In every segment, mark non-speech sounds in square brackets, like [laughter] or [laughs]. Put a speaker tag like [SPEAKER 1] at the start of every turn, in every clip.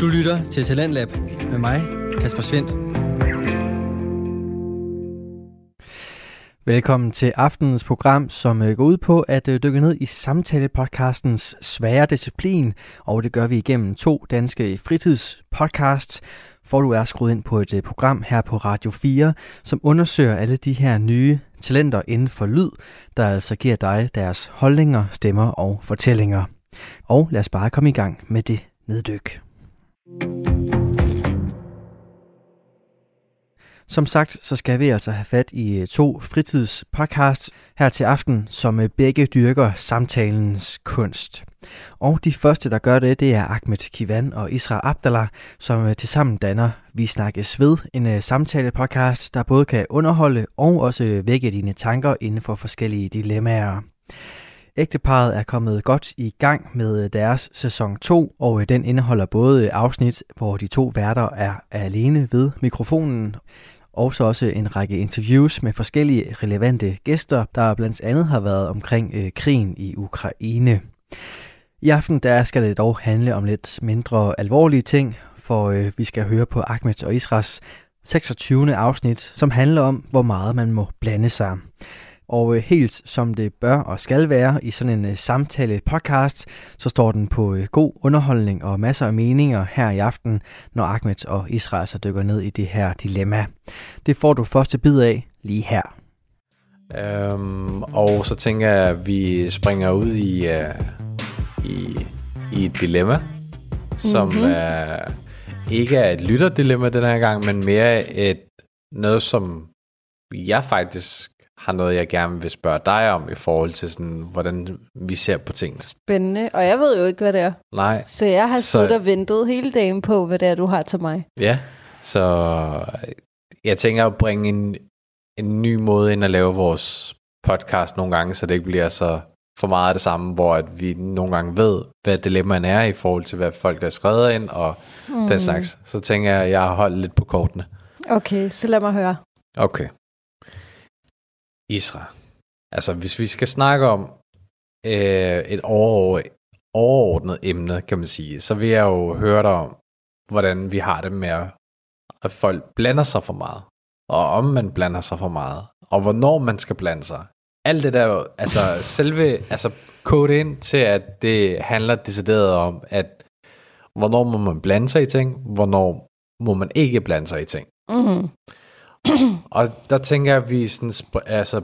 [SPEAKER 1] Du lytter til Talentlab med mig, Kasper Svendt. Velkommen til aftenens program, som øh, går ud på at øh, dykke ned i samtale-podcastens svære disciplin, og det gør vi igennem to danske fritidspodcasts, for du er skruet ind på et øh, program her på Radio 4, som undersøger alle de her nye talenter inden for lyd, der altså giver dig deres holdninger, stemmer og fortællinger. Og lad os bare komme i gang med det neddyk. Som sagt, så skal vi altså have fat i øh, to fritidspodcasts her til aften, som øh, begge dyrker samtalens kunst. Og de første, der gør det, det er Ahmed Kivan og Isra Abdallah, som øh, tilsammen danner Vi Snakkes Ved, en samtale-podcast, der både kan underholde og også vække dine tanker inden for forskellige dilemmaer. Ægteparet er kommet godt i gang med deres sæson 2, og den indeholder både afsnit, hvor de to værter er alene ved mikrofonen, og så også en række interviews med forskellige relevante gæster, der blandt andet har været omkring øh, krigen i Ukraine. I aften der skal det dog handle om lidt mindre alvorlige ting, for øh, vi skal høre på Ahmed og Isras 26. afsnit, som handler om, hvor meget man må blande sig. Og øh, helt som det bør og skal være i sådan en øh, samtale podcast, så står den på øh, god underholdning og masser af meninger her i aften, når Ahmed og Israel så dykker ned i det her dilemma. Det får du første bid af lige her.
[SPEAKER 2] Øhm, og så tænker jeg, at vi springer ud i, uh, i, i et dilemma, som mm-hmm. uh, ikke er et lytterdilemma den her gang, men mere et noget, som jeg faktisk har noget, jeg gerne vil spørge dig om i forhold til sådan, hvordan vi ser på tingene.
[SPEAKER 3] Spændende, og jeg ved jo ikke, hvad det er.
[SPEAKER 2] Nej.
[SPEAKER 3] Så jeg har så... siddet og ventet hele dagen på, hvad det er, du har til mig.
[SPEAKER 2] Ja, så jeg tænker at bringe en, en ny måde ind at lave vores podcast nogle gange, så det ikke bliver så for meget af det samme, hvor at vi nogle gange ved, hvad dilemmaen er i forhold til, hvad folk har skrevet ind, og mm. den slags. Så tænker jeg, at jeg har holdt lidt på kortene.
[SPEAKER 3] Okay, så lad mig høre.
[SPEAKER 2] Okay. Isra. Altså, hvis vi skal snakke om øh, et overordnet emne, kan man sige, så vil jeg jo høre dig om, hvordan vi har det med, at folk blander sig for meget, og om man blander sig for meget, og hvornår man skal blande sig. Alt det der, altså selve, altså kode ind til, at det handler decideret om, at hvornår må man blande sig i ting, hvornår må man ikke blande sig i ting. Mm-hmm og der tænker jeg, at vi sådan, altså,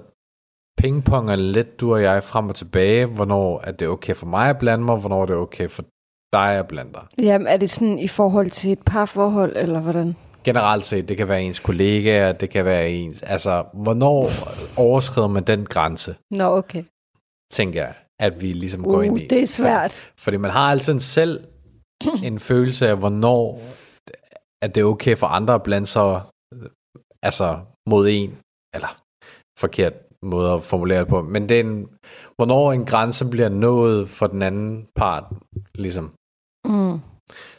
[SPEAKER 2] pingponger lidt, du og jeg, frem og tilbage. Hvornår er det okay for mig at blande mig, hvornår er det okay for dig at blande dig.
[SPEAKER 3] Jamen, er det sådan i forhold til et parforhold, eller hvordan?
[SPEAKER 2] Generelt set, det kan være ens kollegaer, det kan være ens... Altså, hvornår overskrider man den grænse?
[SPEAKER 3] Nå, okay.
[SPEAKER 2] Tænker jeg, at vi ligesom uh, går ind i.
[SPEAKER 3] det er svært.
[SPEAKER 2] Fordi man har altid selv en følelse af, hvornår at det er okay for andre at blande sig altså mod en, eller forkert måde at formulere det på, men det er en, hvornår en grænse bliver nået for den anden part, ligesom. Mm.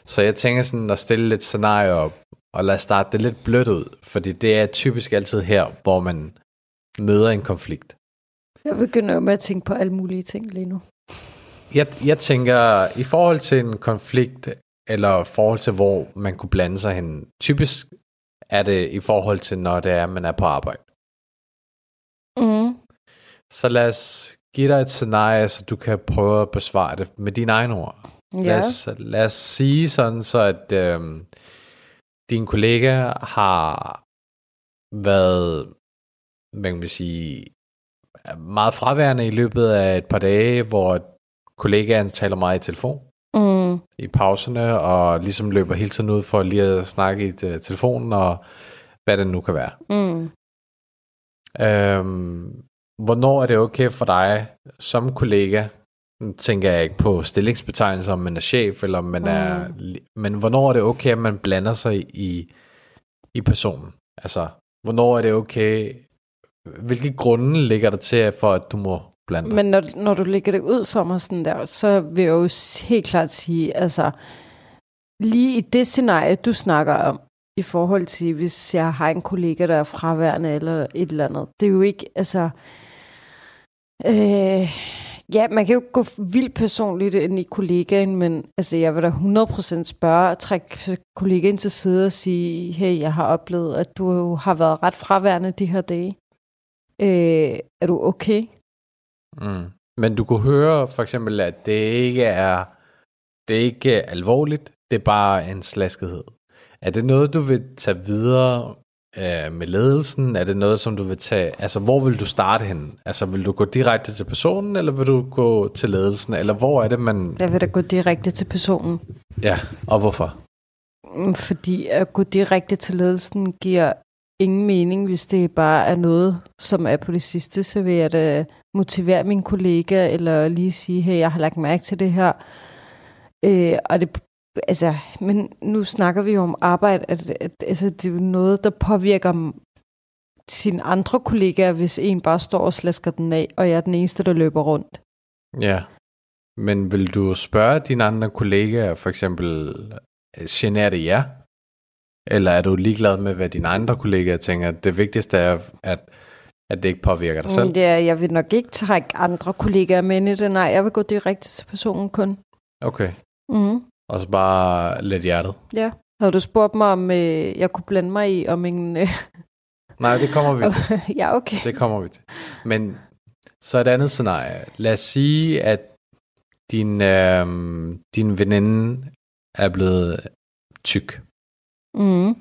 [SPEAKER 2] Så jeg tænker sådan at stille lidt scenarie op, og lad os starte det lidt blødt ud, fordi det er typisk altid her, hvor man møder en konflikt.
[SPEAKER 3] Jeg begynder jo med at tænke på alle mulige ting lige nu.
[SPEAKER 2] Jeg, jeg tænker, i forhold til en konflikt, eller forhold til, hvor man kunne blande sig hen, typisk er det i forhold til, når det er, man er på arbejde. Mm. Så lad os give dig et scenarie, så du kan prøve at besvare det med dine egne ord. Ja. Lad, os, lad os sige sådan, så at øh, din kollega har været, hvad kan man sige, meget fraværende i løbet af et par dage, hvor kollegaen taler meget i telefon i pauserne, og ligesom løber hele tiden ud for lige at snakke i uh, telefonen, og hvad det nu kan være. Mm. Øhm, hvornår er det okay for dig som kollega, tænker jeg ikke på stillingsbetegnelser, om man er chef, eller om man mm. er, men hvornår er det okay, at man blander sig i, i personen? Altså, hvornår er det okay, hvilke grunde ligger der til, for at du må blandt dig?
[SPEAKER 3] Men når, når du lægger det ud for mig sådan der, så vil jeg jo helt klart sige, altså, lige i det scenarie, du snakker om, i forhold til, hvis jeg har en kollega, der er fraværende eller et eller andet. Det er jo ikke, altså... Øh, Ja, man kan jo gå vildt personligt ind i kollegaen, men altså, jeg vil da 100% spørge og trække kollegaen til side og sige, hey, jeg har oplevet, at du har været ret fraværende de her dage. Øh, er du okay?
[SPEAKER 2] Mm. Men du kunne høre for eksempel, at det ikke er, det er ikke alvorligt, det er bare en slaskethed. Er det noget, du vil tage videre øh, med ledelsen? Er det noget, som du vil tage... Altså, hvor vil du starte hen? Altså, vil du gå direkte til personen, eller vil du gå til ledelsen? Eller hvor er det, man...
[SPEAKER 3] Jeg vil da gå direkte til personen.
[SPEAKER 2] Ja, og hvorfor?
[SPEAKER 3] Mm, fordi at gå direkte til ledelsen giver ingen mening, hvis det bare er noget, som er på det sidste. Så vil jeg da motivere min kollega, eller lige sige, hey, jeg har lagt mærke til det her. Øh, og det altså, men nu snakker vi jo om arbejde, at, at altså, det er jo noget, der påvirker sine andre kollegaer, hvis en bare står og slasker den af, og jeg er den eneste, der løber rundt.
[SPEAKER 2] Ja, men vil du spørge dine andre kollegaer, for eksempel, øh, generer det jer? Eller er du ligeglad med, hvad dine andre kollegaer tænker? Det vigtigste er, at, at det ikke påvirker dig selv.
[SPEAKER 3] Det er, jeg vil nok ikke trække andre kollegaer med i det. Nej, jeg vil gå direkte til personen kun.
[SPEAKER 2] Okay.
[SPEAKER 3] Mm.
[SPEAKER 2] Og så bare let hjertet.
[SPEAKER 3] Ja. Havde du spurgt mig, om øh, jeg kunne blande mig i, om en... Øh...
[SPEAKER 2] Nej, det kommer vi til. [laughs]
[SPEAKER 3] ja, okay.
[SPEAKER 2] Det kommer vi til. Men så et andet scenarie. Lad os sige, at din, øh, din veninde er blevet tyk.
[SPEAKER 3] Mm.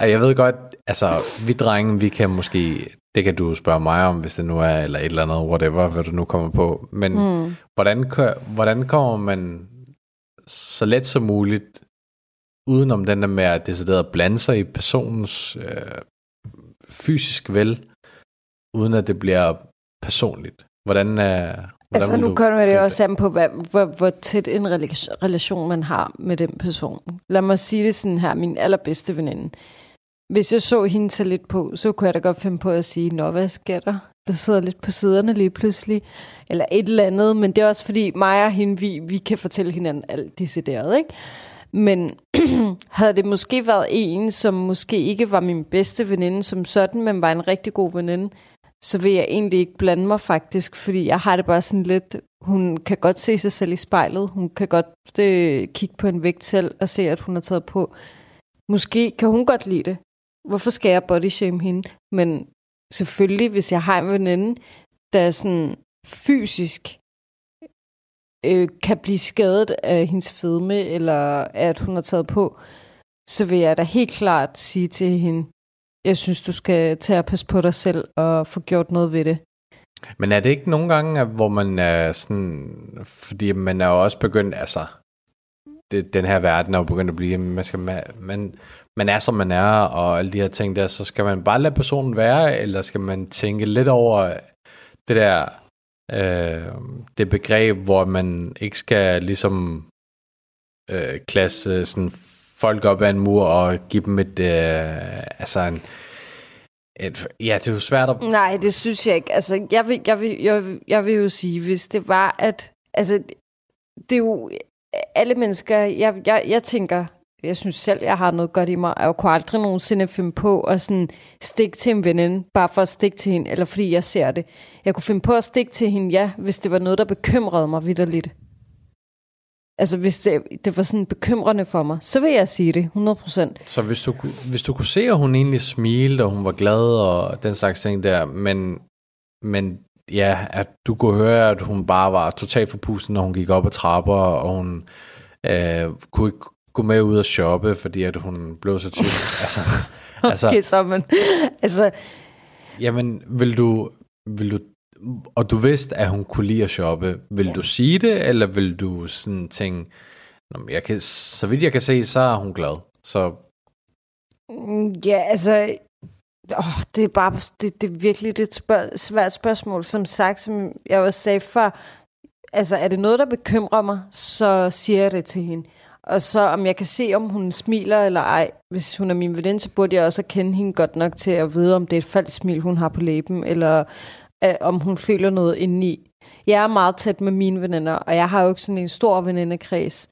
[SPEAKER 2] Og jeg ved godt, altså, vi drenge, vi kan måske, det kan du spørge mig om, hvis det nu er, eller et eller andet, whatever, hvad du nu kommer på. Men mm. hvordan, hvordan kommer man så let som muligt, udenom den der med at decideret blande sig i personens øh, fysisk vel, uden at det bliver personligt? Hvordan er... Øh, hvordan
[SPEAKER 3] altså nu kommer det også an på, hvad, hvor, hvor tæt en relation man har med den person. Lad mig sige det sådan her, min allerbedste veninde hvis jeg så hende tage lidt på, så kunne jeg da godt finde på at sige, nå, hvad sker der? Der sidder lidt på siderne lige pludselig. Eller et eller andet, men det er også fordi mig og hende, vi, vi kan fortælle hinanden alt decideret, ikke? Men [clears throat] havde det måske været en, som måske ikke var min bedste veninde som sådan, men var en rigtig god veninde, så vil jeg egentlig ikke blande mig faktisk, fordi jeg har det bare sådan lidt, hun kan godt se sig selv i spejlet, hun kan godt øh, kigge på en vægt selv og se, at hun har taget på. Måske kan hun godt lide det, hvorfor skal jeg body shame hende? Men selvfølgelig, hvis jeg har en veninde, der sådan fysisk øh, kan blive skadet af hendes fedme, eller at hun har taget på, så vil jeg da helt klart sige til hende, jeg synes, du skal tage og passe på dig selv og få gjort noget ved det.
[SPEAKER 2] Men er det ikke nogle gange, hvor man er sådan, fordi man er jo også begyndt, altså, det, den her verden er jo begyndt at blive, man, skal, man, man er, som man er, og alle de her ting der, så skal man bare lade personen være, eller skal man tænke lidt over det der, øh, det begreb, hvor man ikke skal ligesom øh, klasse sådan folk op ad en mur og give dem et, øh, altså en, et, ja, det er jo svært at...
[SPEAKER 3] Nej, det synes jeg ikke. Altså, jeg vil, jeg vil, jeg vil, jeg vil jo sige, hvis det var, at... Altså, det er jo alle mennesker... Jeg, jeg, jeg tænker, jeg synes selv, jeg har noget godt i mig, og jeg kunne aldrig nogensinde finde på at sådan stikke til en veninde, bare for at stikke til hende, eller fordi jeg ser det. Jeg kunne finde på at stikke til hende, ja, hvis det var noget, der bekymrede mig vidderligt. Altså, hvis det, det var sådan bekymrende for mig, så vil jeg sige det, 100%.
[SPEAKER 2] Så hvis du, hvis du kunne se, at hun egentlig smilte, og hun var glad, og den slags ting der, men, men ja, at du kunne høre, at hun bare var totalt forpustet, når hun gik op ad trapper, og hun øh, kunne ikke gå med ud og shoppe, fordi at hun blev så tyk. altså, [laughs]
[SPEAKER 3] altså, okay, så men, altså...
[SPEAKER 2] Jamen, vil du, vil du, og du vidste, at hun kunne lide at shoppe, vil ja. du sige det, eller vil du sådan tænke, jeg kan, så vidt jeg kan se, så er hun glad. Så...
[SPEAKER 3] Mm, ja, altså, åh, det er bare, det, det er virkelig et spørg, svært spørgsmål. Som sagt, som jeg også sagde før, altså er det noget, der bekymrer mig, så siger jeg det til hende. Og så om jeg kan se, om hun smiler eller ej. Hvis hun er min veninde, så burde jeg også kende hende godt nok til at vide, om det er et falsk smil, hun har på læben, eller øh, om hun føler noget indeni. Jeg er meget tæt med mine veninder, og jeg har jo ikke sådan en stor venindekreds.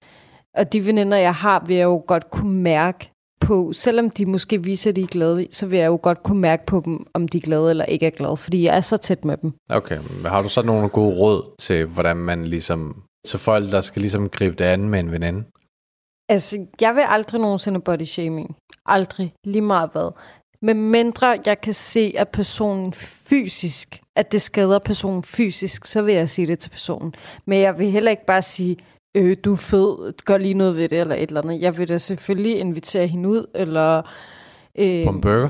[SPEAKER 3] Og de veninder, jeg har, vil jeg jo godt kunne mærke, på, selvom de måske viser, at de er glade, så vil jeg jo godt kunne mærke på dem, om de er glade eller ikke er glade, fordi jeg er så tæt med dem.
[SPEAKER 2] Okay, men har du så nogle gode råd til, hvordan man ligesom, til folk, der skal ligesom gribe det an med en veninde?
[SPEAKER 3] Altså, jeg vil aldrig nogensinde body shaming. Aldrig. Lige meget hvad. Men mindre jeg kan se, at personen fysisk, at det skader personen fysisk, så vil jeg sige det til personen. Men jeg vil heller ikke bare sige, øh, du er fed, gør lige noget ved det, eller et eller andet. Jeg vil da selvfølgelig invitere hende ud, eller... Øh,
[SPEAKER 2] På en burger?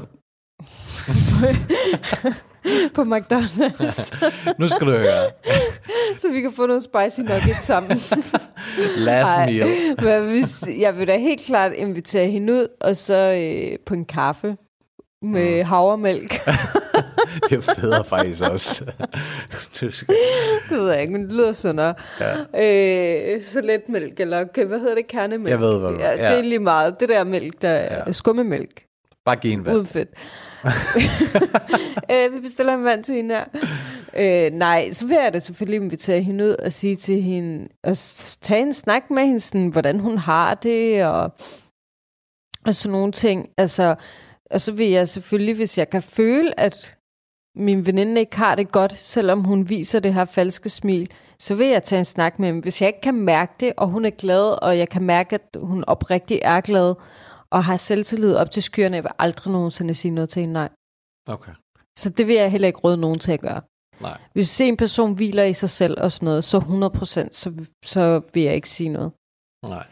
[SPEAKER 2] [laughs]
[SPEAKER 3] på McDonald's, [laughs]
[SPEAKER 2] nu skal du høre. [laughs]
[SPEAKER 3] så vi kan få noget spicy nuggets sammen. [laughs]
[SPEAKER 2] Last
[SPEAKER 3] Ej,
[SPEAKER 2] meal.
[SPEAKER 3] Men hvis, jeg vil da helt klart invitere hende ud, og så øh, på en kaffe med mm. havremælk. [laughs]
[SPEAKER 2] det er federe faktisk også. [laughs]
[SPEAKER 3] det ved jeg ikke, men det lyder sundere. Ja. Øh, så let mælk, eller hvad hedder det, kernemælk?
[SPEAKER 2] Jeg ved, hvad du-
[SPEAKER 3] ja, Det
[SPEAKER 2] ja.
[SPEAKER 3] er lige meget. Det der mælk, der er
[SPEAKER 2] Ja.
[SPEAKER 3] skummemælk,
[SPEAKER 2] Bare giv en vand.
[SPEAKER 3] uden fedt. [laughs] øh, vi bestiller en vand til hende her. Øh, nej, så vil jeg da selvfølgelig invitere hende ud og sige til hende, og tage en snak med hende, sådan, hvordan hun har det, og, og sådan nogle ting. Altså, og så vil jeg selvfølgelig, hvis jeg kan føle, at min veninde ikke har det godt, selvom hun viser det her falske smil, så vil jeg tage en snak med hende. Hvis jeg ikke kan mærke det, og hun er glad, og jeg kan mærke, at hun oprigtigt er glad, og har selvtillid op til skyerne, jeg vil aldrig nogensinde sige noget til hende, nej.
[SPEAKER 2] Okay.
[SPEAKER 3] Så det vil jeg heller ikke råde nogen til at gøre.
[SPEAKER 2] Nej.
[SPEAKER 3] Hvis ser en person hviler i sig selv og sådan noget, så 100%, så, så vil jeg ikke sige noget.
[SPEAKER 2] Nej.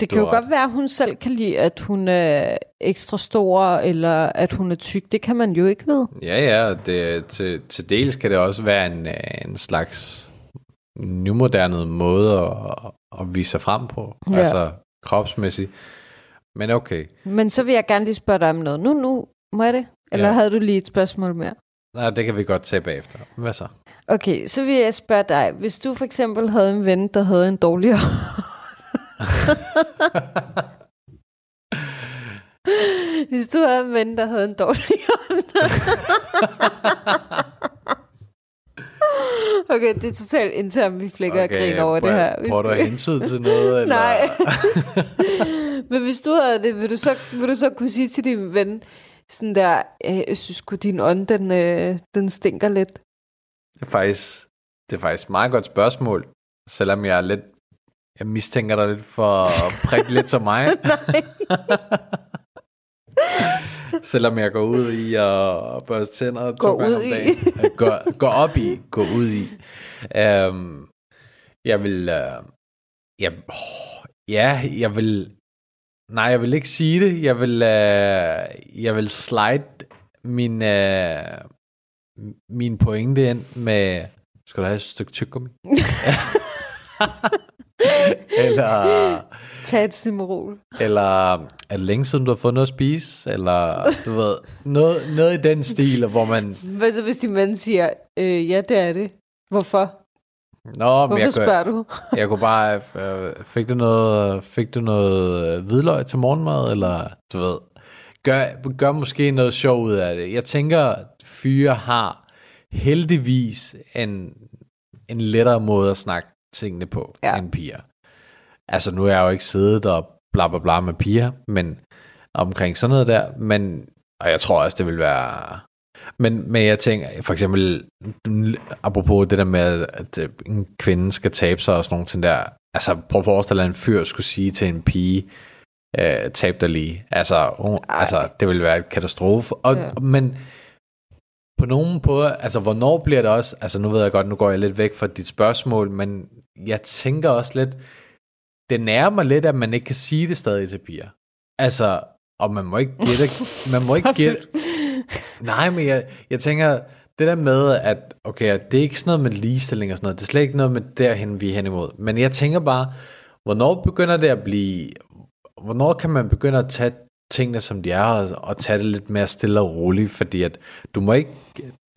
[SPEAKER 3] Det kan jo godt være, at hun selv kan lide, at hun er ekstra stor, eller at hun er tyk. Det kan man jo ikke vide.
[SPEAKER 2] Ja, ja, det, til, til dels kan det også være en, øh, en slags nymoderne måde at, at vise sig frem på.
[SPEAKER 3] Ja.
[SPEAKER 2] Altså kropsmæssigt. Men okay.
[SPEAKER 3] Men så vil jeg gerne lige spørge dig om noget. Nu, nu, må jeg det? Eller
[SPEAKER 2] Ja.
[SPEAKER 3] havde du lige et spørgsmål mere?
[SPEAKER 2] Nej, det kan vi godt tage bagefter. Hvad så?
[SPEAKER 3] Okay, så vil jeg spørge dig. Hvis du for eksempel havde en ven, der havde en dårlig [laughs] Hvis du havde en ven, der havde en dårlig hånd. [laughs] okay, det er totalt internt, vi flækker okay, og griner over det her.
[SPEAKER 2] Prøver du at hensyde til noget? [laughs] Eller?
[SPEAKER 3] Nej. Men hvis du havde det, vil du så, vil du så kunne sige til din ven, sådan der, "Øh, jeg synes sgu, din ånd, den, øh, den stinker lidt.
[SPEAKER 2] Det er faktisk, det er faktisk et meget godt spørgsmål. Selvom jeg er lidt, jeg mistænker dig lidt for at prikke lidt som mig. [laughs] [laughs] Selvom jeg går ud i at børste tænder to
[SPEAKER 3] Går
[SPEAKER 2] gange
[SPEAKER 3] ud
[SPEAKER 2] om
[SPEAKER 3] i.
[SPEAKER 2] dagen. Øh, Går, går op i, gå ud i. Um, jeg vil, uh, jeg, oh, ja, jeg vil, nej, jeg vil ikke sige det. Jeg vil, uh, jeg vil slide min, uh, min pointe ind med, skal du have et stykke tyggegummi? [laughs] Eller,
[SPEAKER 3] Tag et simmerol.
[SPEAKER 2] eller er det længe siden, du har fået noget at spise? Eller, du ved, noget, noget i den stil, hvor man...
[SPEAKER 3] Hvad så, hvis din ven siger, øh, ja, det er det. Hvorfor?
[SPEAKER 2] Nå, men
[SPEAKER 3] Hvorfor
[SPEAKER 2] jeg,
[SPEAKER 3] spørger du?
[SPEAKER 2] kunne, jeg kunne bare... Øh, fik du noget, fik du noget øh, hvidløg til morgenmad? Eller, du ved, gør, gør måske noget sjov ud af det. Jeg tænker, fyre har heldigvis en, en lettere måde at snakke tingene på,
[SPEAKER 3] ja.
[SPEAKER 2] end piger. Altså, nu er jeg jo ikke siddet og bla bla bla med piger, men omkring sådan noget der, men, og jeg tror også, det vil være, men, men jeg tænker, for eksempel, apropos det der med, at øh, en kvinde skal tabe sig og sådan nogle ting der, altså prøv at forestille dig, at en fyr skulle sige til en pige, øh, tab dig lige. Altså, hun, altså, det vil være et katastrofe. Og,
[SPEAKER 3] Ja.
[SPEAKER 2] Men på nogen på, altså hvornår bliver det også, altså nu ved jeg godt, nu går jeg lidt væk fra dit spørgsmål, men jeg tænker også lidt, det nærmer mig lidt, at man ikke kan sige det stadig til piger. Altså, og man må ikke gætte, man må [laughs] ikke gætte, nej, men jeg, jeg tænker, det der med, at okay, det er ikke sådan noget med ligestilling og sådan noget, det er slet ikke noget med derhen, vi er hen imod. Men jeg tænker bare, hvornår begynder det at blive, hvornår kan man begynde at tage tingene, som de er, og, og tage det lidt mere stille og roligt, fordi at du må ikke,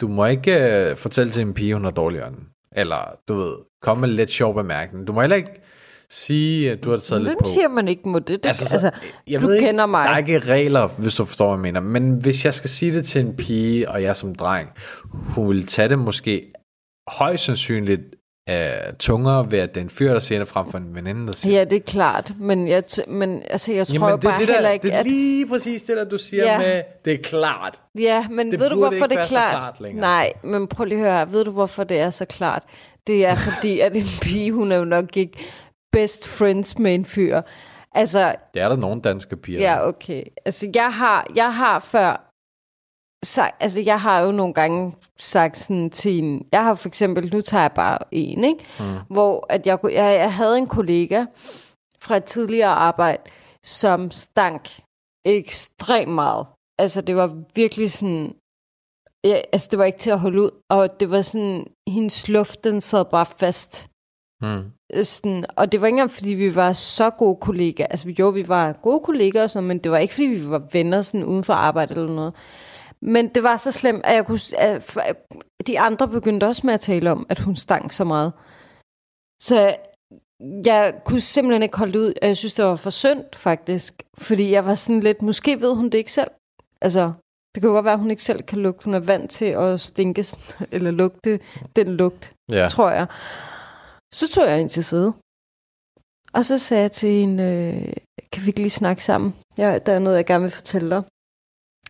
[SPEAKER 2] du må ikke uh, fortælle til en pige, hun har dårlig ånd. Eller, du ved, komme med lidt sjov bemærkning. Du må heller ikke sige, at du har taget lidt
[SPEAKER 3] Hvem
[SPEAKER 2] på.
[SPEAKER 3] siger, man ikke må det? det
[SPEAKER 2] Altså,
[SPEAKER 3] altså,
[SPEAKER 2] så-
[SPEAKER 3] altså,
[SPEAKER 2] jeg
[SPEAKER 3] du
[SPEAKER 2] ved ikke,
[SPEAKER 3] kender mig.
[SPEAKER 2] Der er ikke regler, hvis du forstår, hvad jeg mener. Men hvis jeg skal sige det til en pige, og jeg som dreng, hun vil tage det måske højst sandsynligt øh, tungere ved, at det er en fyr, der siger det, frem for en veninde, der siger
[SPEAKER 3] Ja, det er klart, men jeg, t- men, altså, jeg tror
[SPEAKER 2] Jamen, det,
[SPEAKER 3] bare
[SPEAKER 2] det der,
[SPEAKER 3] heller ikke,
[SPEAKER 2] det er
[SPEAKER 3] at...
[SPEAKER 2] lige præcis det der, du siger
[SPEAKER 3] Ja.
[SPEAKER 2] med, det er klart.
[SPEAKER 3] Ja, men
[SPEAKER 2] Det
[SPEAKER 3] ved du, hvorfor det er klart?
[SPEAKER 2] klart længere.
[SPEAKER 3] Nej, men prøv lige at høre, ved du, hvorfor det er så klart? Det er fordi, at en pige, hun er jo nok ikke best friends med en fyr. Altså,
[SPEAKER 2] Det er der nogle danske piger.
[SPEAKER 3] ja, okay. Altså, jeg har, jeg har før... Så, altså, jeg har jo nogle gange sagt sådan til en... Jeg har for eksempel... Nu tager jeg bare en, ikke? Mm. Hvor at jeg, jeg, jeg havde en kollega fra et tidligere arbejde, som stank ekstremt meget. Altså, det var virkelig sådan... Ja, altså, det var ikke til at holde ud. Og det var sådan... Hendes luft, den sad bare fast.
[SPEAKER 2] Hmm.
[SPEAKER 3] Øh, Sådan, og det var ikke engang, fordi vi var så gode kollegaer. Altså, jo, vi var gode kollegaer, og sådan, men det var ikke, fordi vi var venner sådan uden for arbejde eller noget. Men det var så slemt, at, jeg kunne, at de andre begyndte også med at tale om, at hun stank så meget. Så jeg kunne simpelthen ikke holde ud, og jeg synes, det var for synd, faktisk. Fordi jeg var sådan lidt, måske ved hun det ikke selv. Altså, det kan godt være, at hun ikke selv kan lugte. Hun er vant til at stinke, sådan- [laughs] eller lugte den lugt
[SPEAKER 2] Ja.
[SPEAKER 3] tror jeg. Så tog jeg ind til side. Og så sagde jeg til hende, øh, kan vi ikke lige snakke sammen? Ja, der er noget, jeg gerne vil fortælle dig.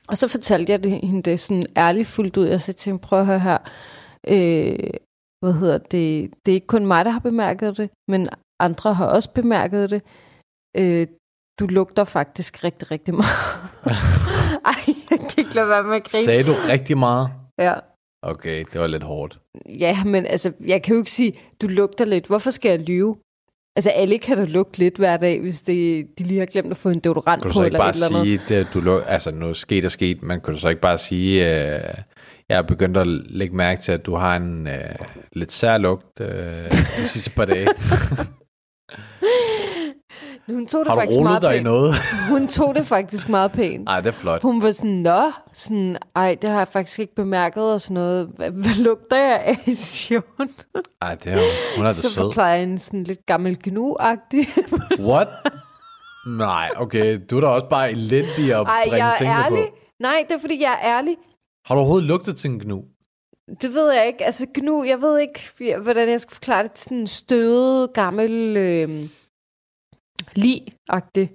[SPEAKER 3] Og så fortalte jeg det, hende det sådan ærligt fuldt ud. Jeg sagde til hende, prøv at høre her. Øh, hvad hedder det? Det er ikke kun mig, der har bemærket det, men andre har også bemærket det. Øh, du lugter faktisk rigtig, rigtig meget. [laughs] Ej, jeg kan ikke lade være med at grine.
[SPEAKER 2] Sagde du rigtig meget?
[SPEAKER 3] Ja.
[SPEAKER 2] Okay, det var lidt hårdt.
[SPEAKER 3] Ja, men altså, jeg kan jo ikke sige, du lugter lidt. Hvorfor skal jeg lyve? Altså, alle kan da lugte lidt hver dag, hvis det, de lige har glemt at få en deodorant
[SPEAKER 2] Kan du
[SPEAKER 3] på,
[SPEAKER 2] så ikke
[SPEAKER 3] eller
[SPEAKER 2] bare
[SPEAKER 3] et eller andet.
[SPEAKER 2] sige, at du lå, altså nu sket er sket, men kan du så ikke bare sige, øh, jeg er begyndt at lægge mærke til, at du har en øh, lidt sær lugt øh, de sidste par dage. [laughs]
[SPEAKER 3] Hun tog det
[SPEAKER 2] Har du
[SPEAKER 3] faktisk meget
[SPEAKER 2] dig i
[SPEAKER 3] pænt.
[SPEAKER 2] noget? [laughs]
[SPEAKER 3] Hun tog det faktisk meget pænt.
[SPEAKER 2] Nej, det er flot.
[SPEAKER 3] Hun var sådan, nå, sådan, ej, det har jeg faktisk ikke bemærket, og sådan noget. Hvad, hvad lugter jeg af, [laughs] siger hun.
[SPEAKER 2] Ej, det er jo, hun er da
[SPEAKER 3] Så
[SPEAKER 2] sød.
[SPEAKER 3] forklarer jeg en sådan lidt gammel gnu-agtig. [laughs]
[SPEAKER 2] What? Nej, okay, du er da også bare elendig at
[SPEAKER 3] Ej,
[SPEAKER 2] bringe
[SPEAKER 3] jeg er
[SPEAKER 2] tingene
[SPEAKER 3] ærlig.
[SPEAKER 2] på.
[SPEAKER 3] Nej, det er fordi, jeg er ærlig.
[SPEAKER 2] Har du overhovedet lugtet til en gnu?
[SPEAKER 3] Det ved jeg ikke. Altså gnu, jeg ved ikke, hvordan jeg skal forklare det. Sådan en stødet, gammel, øh, li-agtig.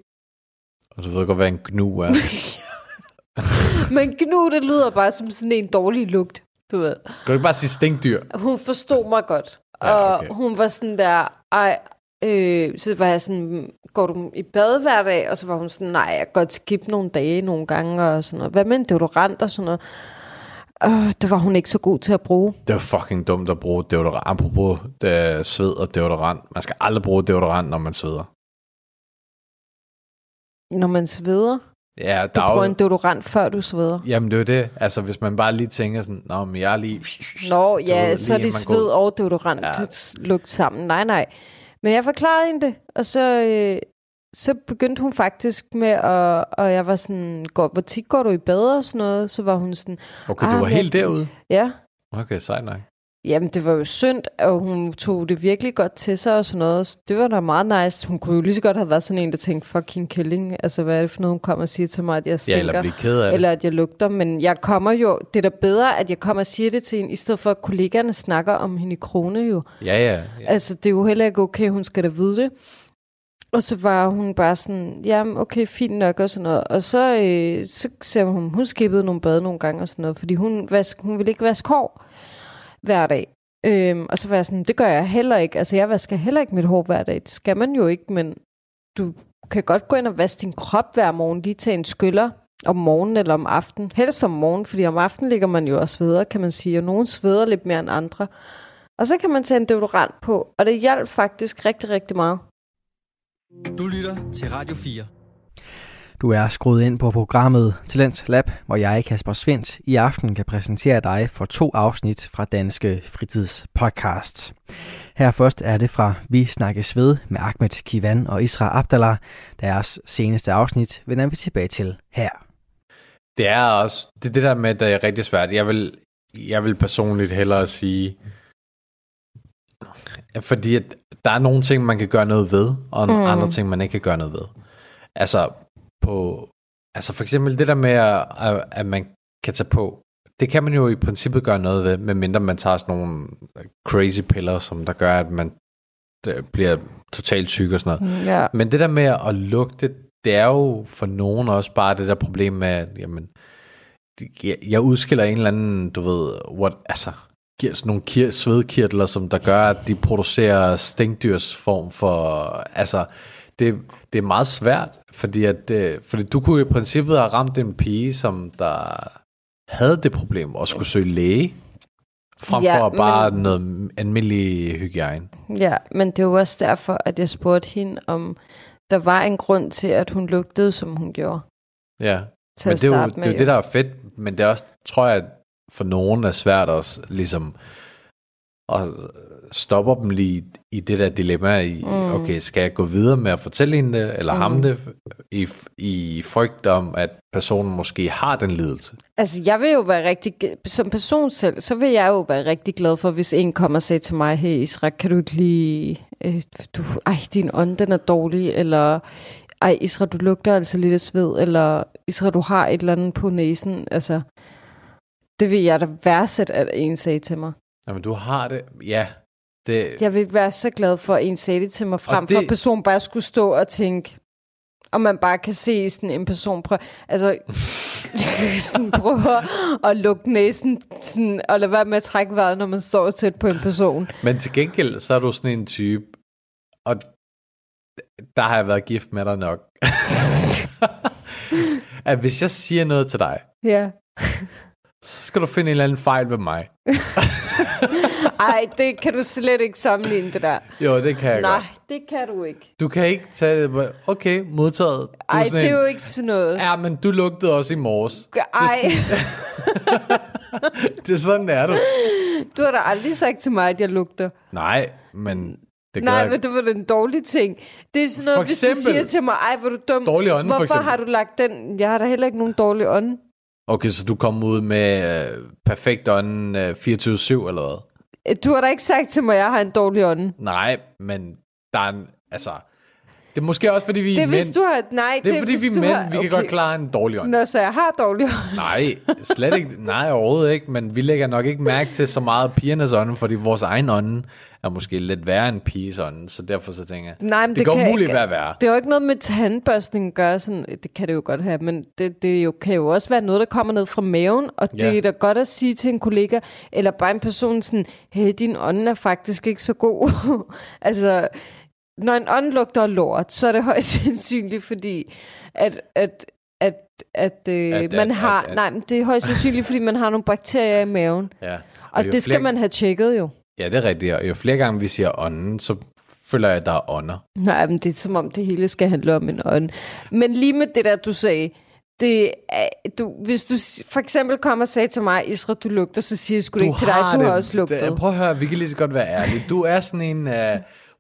[SPEAKER 2] Og du ved godt, hvad en gnu er. [laughs]
[SPEAKER 3] Men gnu, det lyder bare som sådan en dårlig lugt, du ved.
[SPEAKER 2] Kan du ikke bare sige stinkdyr?
[SPEAKER 3] Hun forstod mig godt.
[SPEAKER 2] Ja,
[SPEAKER 3] og
[SPEAKER 2] okay.
[SPEAKER 3] hun var sådan der, ej, øh, så var jeg sådan, går du i bad hver dag? Og så var hun sådan, nej, jeg kan godt skip nogle dage nogle gange, og sådan noget. Hvad med en deodorant og sådan noget? Øh, det var hun ikke så god til at bruge.
[SPEAKER 2] Det er fucking dumt at bruge deodorant. Apropos det, sved og deodorant. Man skal aldrig bruge deodorant, når man sveder.
[SPEAKER 3] Når man sveder,
[SPEAKER 2] Ja,
[SPEAKER 3] du
[SPEAKER 2] der er
[SPEAKER 3] bruger
[SPEAKER 2] jo,
[SPEAKER 3] en deodorant, før du sveder.
[SPEAKER 2] Jamen, det er jo det. Altså, hvis man bare lige tænker sådan, Nå, men jeg er lige...
[SPEAKER 3] Nå,
[SPEAKER 2] Du
[SPEAKER 3] ja,
[SPEAKER 2] ved,
[SPEAKER 3] så er det sved
[SPEAKER 2] går-
[SPEAKER 3] og deodorant
[SPEAKER 2] Ja.
[SPEAKER 3] lugt sammen. Nej, nej. Men jeg forklarede hende det, og så, øh, så begyndte hun faktisk med at, og jeg var sådan, går, hvor tit går du i bad og sådan noget? Så var hun sådan,
[SPEAKER 2] Okay, du
[SPEAKER 3] Ah,
[SPEAKER 2] var helt derude?
[SPEAKER 3] ja,
[SPEAKER 2] Okay, sejt nok.
[SPEAKER 3] Jamen det var jo synd, og hun tog det virkelig godt til sig og sådan noget. Så det var da meget nice. Hun kunne jo lige så godt have været sådan en, der tænkte, fucking killing. Altså, hvad er det for noget, hun kommer og siger til mig, at jeg
[SPEAKER 2] Ja,
[SPEAKER 3] stinker?
[SPEAKER 2] eller blive ked af det.
[SPEAKER 3] eller at jeg lugter, men jeg kommer jo, det er da bedre, at jeg kommer og siger det til hende, i stedet for at kollegaerne snakker om hende i krone jo.
[SPEAKER 2] Ja, ja. ja.
[SPEAKER 3] Altså, det er jo heller ikke okay, hun skal da vide det. Og så var hun bare sådan, jamen okay, fint nok og sådan noget. Og så, øh, så ser hun, hun skippede nogle bade nogle gange og sådan noget, fordi hun, vask, hun ville ikke vaske hår hver dag. Øhm, og så var jeg sådan, det gør jeg heller ikke. Altså, jeg vasker heller ikke mit hår hver dag. Det skal man jo ikke, men du kan godt gå ind og vaske din krop hver morgen, lige tage en skyller om morgenen eller om aftenen. Helst om morgenen, fordi om aftenen ligger man jo og sveder, kan man sige, og nogen sveder lidt mere end andre. Og så kan man tage en deodorant på, og det hjalp faktisk rigtig, rigtig meget.
[SPEAKER 4] Du lytter til Radio 4.
[SPEAKER 1] Du er skruet ind på programmet Talent Lab, hvor jeg, Kasper Svendt, i aften kan præsentere dig for to afsnit fra Danske Fritidspodcasts. Her først er det fra Vi snakkes ved med Ahmed Kivan og Isra Abdallah. Deres seneste afsnit vender vi tilbage til her.
[SPEAKER 2] Det er også, det er det der med, at det er rigtig svært. Jeg vil, jeg vil personligt hellere sige, fordi at der er nogle ting, man kan gøre noget ved, og
[SPEAKER 3] mm.
[SPEAKER 2] andre ting, man ikke kan gøre noget ved. Altså, på, altså for eksempel det der med, at, at- man kan tage på, det kan man jo i princippet gøre noget ved, medmindre man tager sådan nogle crazy piller, som der gør, at man øh, bliver totalt syg og sådan noget.
[SPEAKER 3] Ja.
[SPEAKER 2] Men det der med at lugte, det er jo for nogen også bare det der problem med, at jamen, jeg, jeg udskiller en eller anden, du ved, what, altså, sådan nogle kir- svedkirtler, som der gør, at de producerer stinkdyrs form for, altså, det, det er meget svært, fordi, at, øh, fordi du kunne i princippet have ramt en pige, som der havde det problem, og skulle søge læge, frem
[SPEAKER 3] Ja,
[SPEAKER 2] for bare
[SPEAKER 3] men-
[SPEAKER 2] noget almindelig hygiejne.
[SPEAKER 3] Ja, men det jo også derfor, at jeg spurgte hende, om der var en grund til, at hun lugtede, som hun gjorde.
[SPEAKER 2] Ja.
[SPEAKER 3] Til
[SPEAKER 2] men det er, jo, det er jo det, der er fedt, men det er også, tror jeg, for nogen er svært også, ligesom, at stoppe dem lige i det der dilemma i,
[SPEAKER 3] Mm.
[SPEAKER 2] okay, skal jeg gå videre med at fortælle hende det, eller mm. ham det, i, i frygt om, at personen måske har den lidelse.
[SPEAKER 3] Altså, jeg vil jo være rigtig... Som person selv, så vil jeg jo være rigtig glad for, hvis en kommer og siger til mig, hey Isra, kan du ikke lige... Øh, du, ej, din ånd, den er dårlig, eller... Ej, Isra, du lugter altså lidt af sved, eller Isra, du har et eller andet på næsen. Altså, det vil jeg da værdsætte, at en sagde til mig.
[SPEAKER 2] Jamen, du har det, ja, det,
[SPEAKER 3] Jeg vil være så glad for, at en sagde det til mig, frem det... for at personen bare skulle stå og tænke, og man bare kan se sådan en person prøve, altså [laughs] sådan prøve at lukke næsen, sådan, og lade være med at trække vejret, når man står tæt på en person.
[SPEAKER 2] men til gengæld, så er du sådan en type, og der har jeg været gift med dig nok, [laughs] at hvis jeg siger noget til dig,
[SPEAKER 3] Ja.
[SPEAKER 2] så skal du finde en eller anden fejl ved mig. [laughs]
[SPEAKER 3] Ej, det kan du slet ikke sammenligne det der.
[SPEAKER 2] Jo, det kan jeg
[SPEAKER 3] Nej,
[SPEAKER 2] godt.
[SPEAKER 3] det kan du ikke.
[SPEAKER 2] Du kan ikke tage det, okay, modtaget. Du
[SPEAKER 3] Ej, det er jo ikke sådan noget.
[SPEAKER 2] Ja, men du lugtede også i morges.
[SPEAKER 3] Ej, [laughs]
[SPEAKER 2] Det er sådan, er du.
[SPEAKER 3] du har da aldrig sagt til mig, at jeg lugter.
[SPEAKER 2] Nej, men det
[SPEAKER 3] Nej,
[SPEAKER 2] jeg
[SPEAKER 3] men det var en dårlig ting. Det er sådan noget,
[SPEAKER 2] For
[SPEAKER 3] hvis du
[SPEAKER 2] eksempel-
[SPEAKER 3] siger til mig, ej, hvor du dum.
[SPEAKER 2] Dårlig for
[SPEAKER 3] Hvorfor
[SPEAKER 2] eksempel.
[SPEAKER 3] har du lagt den? Jeg har da heller ikke nogen dårlig ånde.
[SPEAKER 2] Okay, så du kom ud med øh, perfekt ånden øh, 24-7 eller hvad?
[SPEAKER 3] Du har da ikke sagt til mig, at jeg har en dårlig ånde.
[SPEAKER 2] Nej, men der er en, altså... Det er måske også, fordi vi
[SPEAKER 3] Det
[SPEAKER 2] er mænd.
[SPEAKER 3] du har... Nej,
[SPEAKER 2] det er, fordi
[SPEAKER 3] hvis
[SPEAKER 2] vi er mænd.
[SPEAKER 3] har,
[SPEAKER 2] Vi kan godt klare en dårlig ånd.
[SPEAKER 3] Nå, så jeg har dårlig ånde.
[SPEAKER 2] Nej, slet ikke. Nej, overhovedet ikke. Men vi lægger nok ikke mærke til så meget pigernes ånde, fordi vores egen ånde er måske lidt værre end piges ånde. Så derfor så tænker jeg,
[SPEAKER 3] Nej, men
[SPEAKER 2] det,
[SPEAKER 3] det
[SPEAKER 2] kan umuligt
[SPEAKER 3] ikke-
[SPEAKER 2] være værre.
[SPEAKER 3] Det er jo ikke noget med tandbørstning at gøre sådan. Det kan det jo godt have, men det, det jo, kan jo også være noget, der kommer ned fra maven. Og det
[SPEAKER 2] Ja.
[SPEAKER 3] er da godt at sige til en kollega, eller bare en person sådan, hey, din ånd er faktisk ikke så god. [laughs] altså, når en ånd lugter lort, så er det højst [laughs] sandsynligt, fordi at, at at, at, øh,
[SPEAKER 2] At-
[SPEAKER 3] man
[SPEAKER 2] at-
[SPEAKER 3] har,
[SPEAKER 2] at- at-
[SPEAKER 3] nej, men det er højst sandsynligt, fordi man har nogle bakterier i maven.
[SPEAKER 2] Ja.
[SPEAKER 3] Og
[SPEAKER 2] jo
[SPEAKER 3] det skal
[SPEAKER 2] flere-
[SPEAKER 3] man have tjekket jo.
[SPEAKER 2] Ja, det er rigtigt. Og jo flere gange vi siger ånden, så føler jeg, at der er ånder.
[SPEAKER 3] Nej, men det er som om, det hele skal handle om en ånd. Men lige med det der, du sagde, det du, hvis du for eksempel kommer og sagde til mig, Isra, du lugter, så siger jeg sgu det ikke til dig, du har også lugtet.
[SPEAKER 2] Det, prøv at høre, vi kan lige så godt være ærlige. Du er sådan en uh,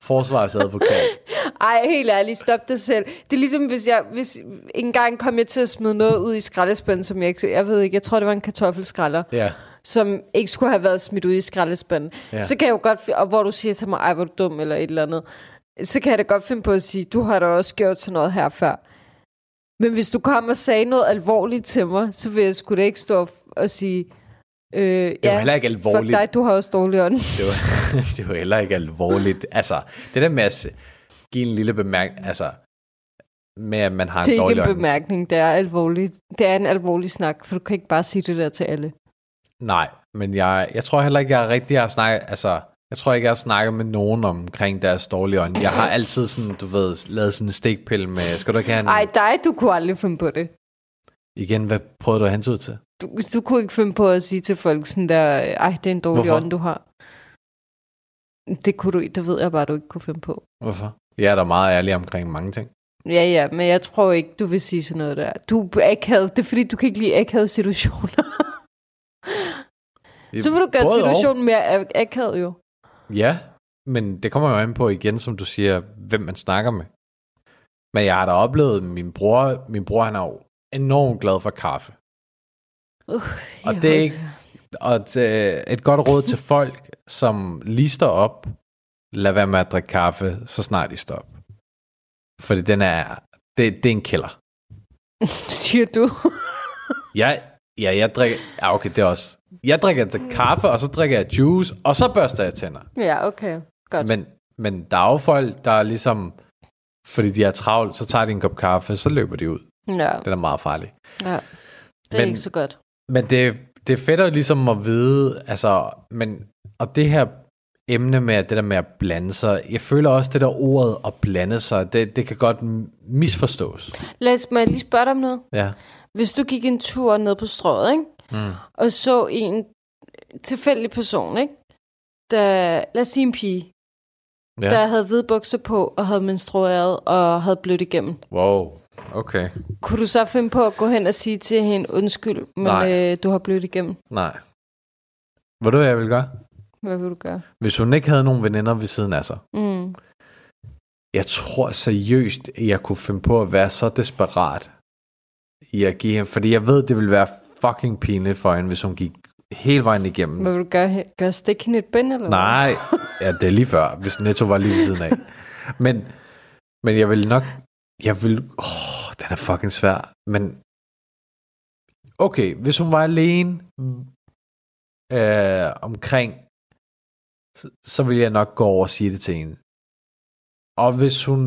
[SPEAKER 2] forsvarsadvokat. [laughs]
[SPEAKER 3] Ej, helt ærligt, stop dig selv. Det er ligesom, hvis jeg, hvis en gang kom jeg til at smide noget ud i skraldespanden, som jeg ikke, jeg ved ikke, jeg tror, det var en kartoffelskralder,
[SPEAKER 2] ja.
[SPEAKER 3] Som ikke skulle have været smidt ud i skraldespanden.
[SPEAKER 2] Ja.
[SPEAKER 3] Så kan jeg jo godt, og hvor du siger til mig, ej, hvor du dum, eller et eller andet, så kan jeg da godt finde på at sige, du har da også gjort sådan noget her før. Men hvis du kommer og sagde noget alvorligt til mig, så vil jeg sgu da ikke stå og sige, øh,
[SPEAKER 2] Det var
[SPEAKER 3] ja,
[SPEAKER 2] heller ikke
[SPEAKER 3] fuck
[SPEAKER 2] alvorligt.
[SPEAKER 3] dig, du har også dårlig ånd.
[SPEAKER 2] Det var, [laughs] det var heller ikke alvorligt. Altså, det der med at give en lille bemærkning, altså, med at man har en
[SPEAKER 3] Det er
[SPEAKER 2] dårlig
[SPEAKER 3] ikke en bemærkning, det er alvorligt. Det er en alvorlig snak, for du kan ikke bare sige det der til alle.
[SPEAKER 2] Nej, men jeg, jeg tror heller ikke, jeg rigtig har snakket, altså, jeg tror ikke, jeg har snakket med nogen omkring deres dårlige ånd. Jeg har altid sådan, du ved, lavet sådan en stikpille med, skal du ikke have en...
[SPEAKER 3] Ej, dig, du kunne aldrig finde på det.
[SPEAKER 2] Igen, hvad prøvede du at hente ud til?
[SPEAKER 3] Du, du kunne ikke finde på at sige til folk sådan der, ej, det er en dårlig
[SPEAKER 2] Hvorfor?
[SPEAKER 3] ånd, du har. Det kunne du ikke, det ved jeg bare, du ikke kunne finde på.
[SPEAKER 2] Hvorfor? Jeg er da meget ærlig omkring mange ting.
[SPEAKER 3] Ja, ja, men jeg tror ikke, du vil sige sådan noget der. Du er akavet. Det er fordi, du kan ikke lide akavede situationer. Så vil du gøre
[SPEAKER 2] Både og.
[SPEAKER 3] situationen mere ak- akavet jo.
[SPEAKER 2] Ja, men det kommer jo an på igen, som du siger, hvem man snakker med. Men jeg har da oplevet, min bror, min bror han er jo enormt glad for kaffe. Og
[SPEAKER 3] Jeg
[SPEAKER 2] det er ikke- Og et, øh, et godt råd til folk, som lister op, lad være med at drikke kaffe, så snart de stopper. Fordi den er, det, det er en kælder. [laughs]
[SPEAKER 3] Siger du?
[SPEAKER 2] Jeg, Ja, jeg drikker... Ja, okay, det er også... Jeg drikker til kaffe, og så drikker jeg juice, og så børster jeg tænder.
[SPEAKER 3] Ja, okay. Godt.
[SPEAKER 2] Men, men der er jo folk, der er ligesom... Fordi de er travlt, så tager de en kop kaffe, så løber de ud.
[SPEAKER 3] ja,
[SPEAKER 2] Det er meget farligt.
[SPEAKER 3] ja. Det er
[SPEAKER 2] Men-
[SPEAKER 3] ikke så godt.
[SPEAKER 2] Men det, det er fedt at ligesom at vide, altså, men, og det her emne med det der med at blande sig, jeg føler også det der ordet at blande sig, det, det kan godt misforstås.
[SPEAKER 3] Lad os, må jeg lige spørge dig om noget?
[SPEAKER 2] Ja.
[SPEAKER 3] Hvis du gik en tur ned på strøget, ikke?
[SPEAKER 2] Mm.
[SPEAKER 3] og så en tilfældig person, ikke? Der, lad os sige en pige,
[SPEAKER 2] Ja.
[SPEAKER 3] der havde hvide bukser på, og havde menstrueret, og havde blødt igennem.
[SPEAKER 2] Wow, okay.
[SPEAKER 3] Kunne du så finde på at gå hen og sige til hende, undskyld, men
[SPEAKER 2] Nej.
[SPEAKER 3] øh, du har blødt igennem?
[SPEAKER 2] Nej. Ved du, hvad jeg vil gøre?
[SPEAKER 3] Hvad vil du gøre?
[SPEAKER 2] Hvis hun ikke havde nogen veninder ved siden af sig,
[SPEAKER 3] Mm.
[SPEAKER 2] jeg tror seriøst, at jeg kunne finde på at være så desperat i at give hende, fordi jeg ved, det ville være fucking pinligt for hende, hvis hun gik hele vejen igennem.
[SPEAKER 3] Hvad vil du gøre? Gøre stikke hende et bind, eller?
[SPEAKER 2] Nej, ja, det er lige før, hvis Netto var lige ved siden af. Men, men jeg vil nok, jeg vil, åh, den er fucking svær, men okay, hvis hun var alene øh, omkring, så, så ville jeg nok gå over og sige det til hende. Og hvis hun,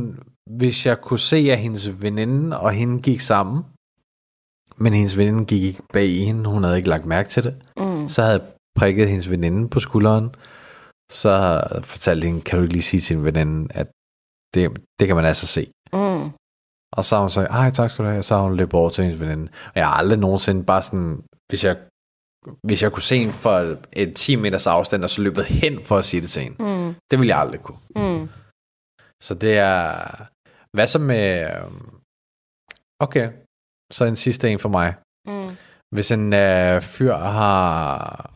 [SPEAKER 2] hvis jeg kunne se, at hendes veninde og hende gik sammen, men hendes veninde gik ikke bag i hende, hun havde ikke lagt mærke til det,
[SPEAKER 3] Mm.
[SPEAKER 2] så havde jeg prikket hendes veninde på skulderen. Så fortalte hende, kan du ikke lige sige til din veninde, at det, det kan man altså se.
[SPEAKER 3] Mm.
[SPEAKER 2] Og så har hun sagt, ej tak skal du have, og så har hun løbet over til hendes veninde. Og jeg har aldrig nogensinde bare sådan, hvis jeg, hvis jeg kunne se hende for et 10 meters afstand, og så løbet hen for at sige det til hende.
[SPEAKER 3] Mm.
[SPEAKER 2] Det ville jeg aldrig kunne.
[SPEAKER 3] Mm.
[SPEAKER 2] Så det er, hvad så med, okay, så en sidste en for mig.
[SPEAKER 3] Mm.
[SPEAKER 2] Hvis en øh, fyr har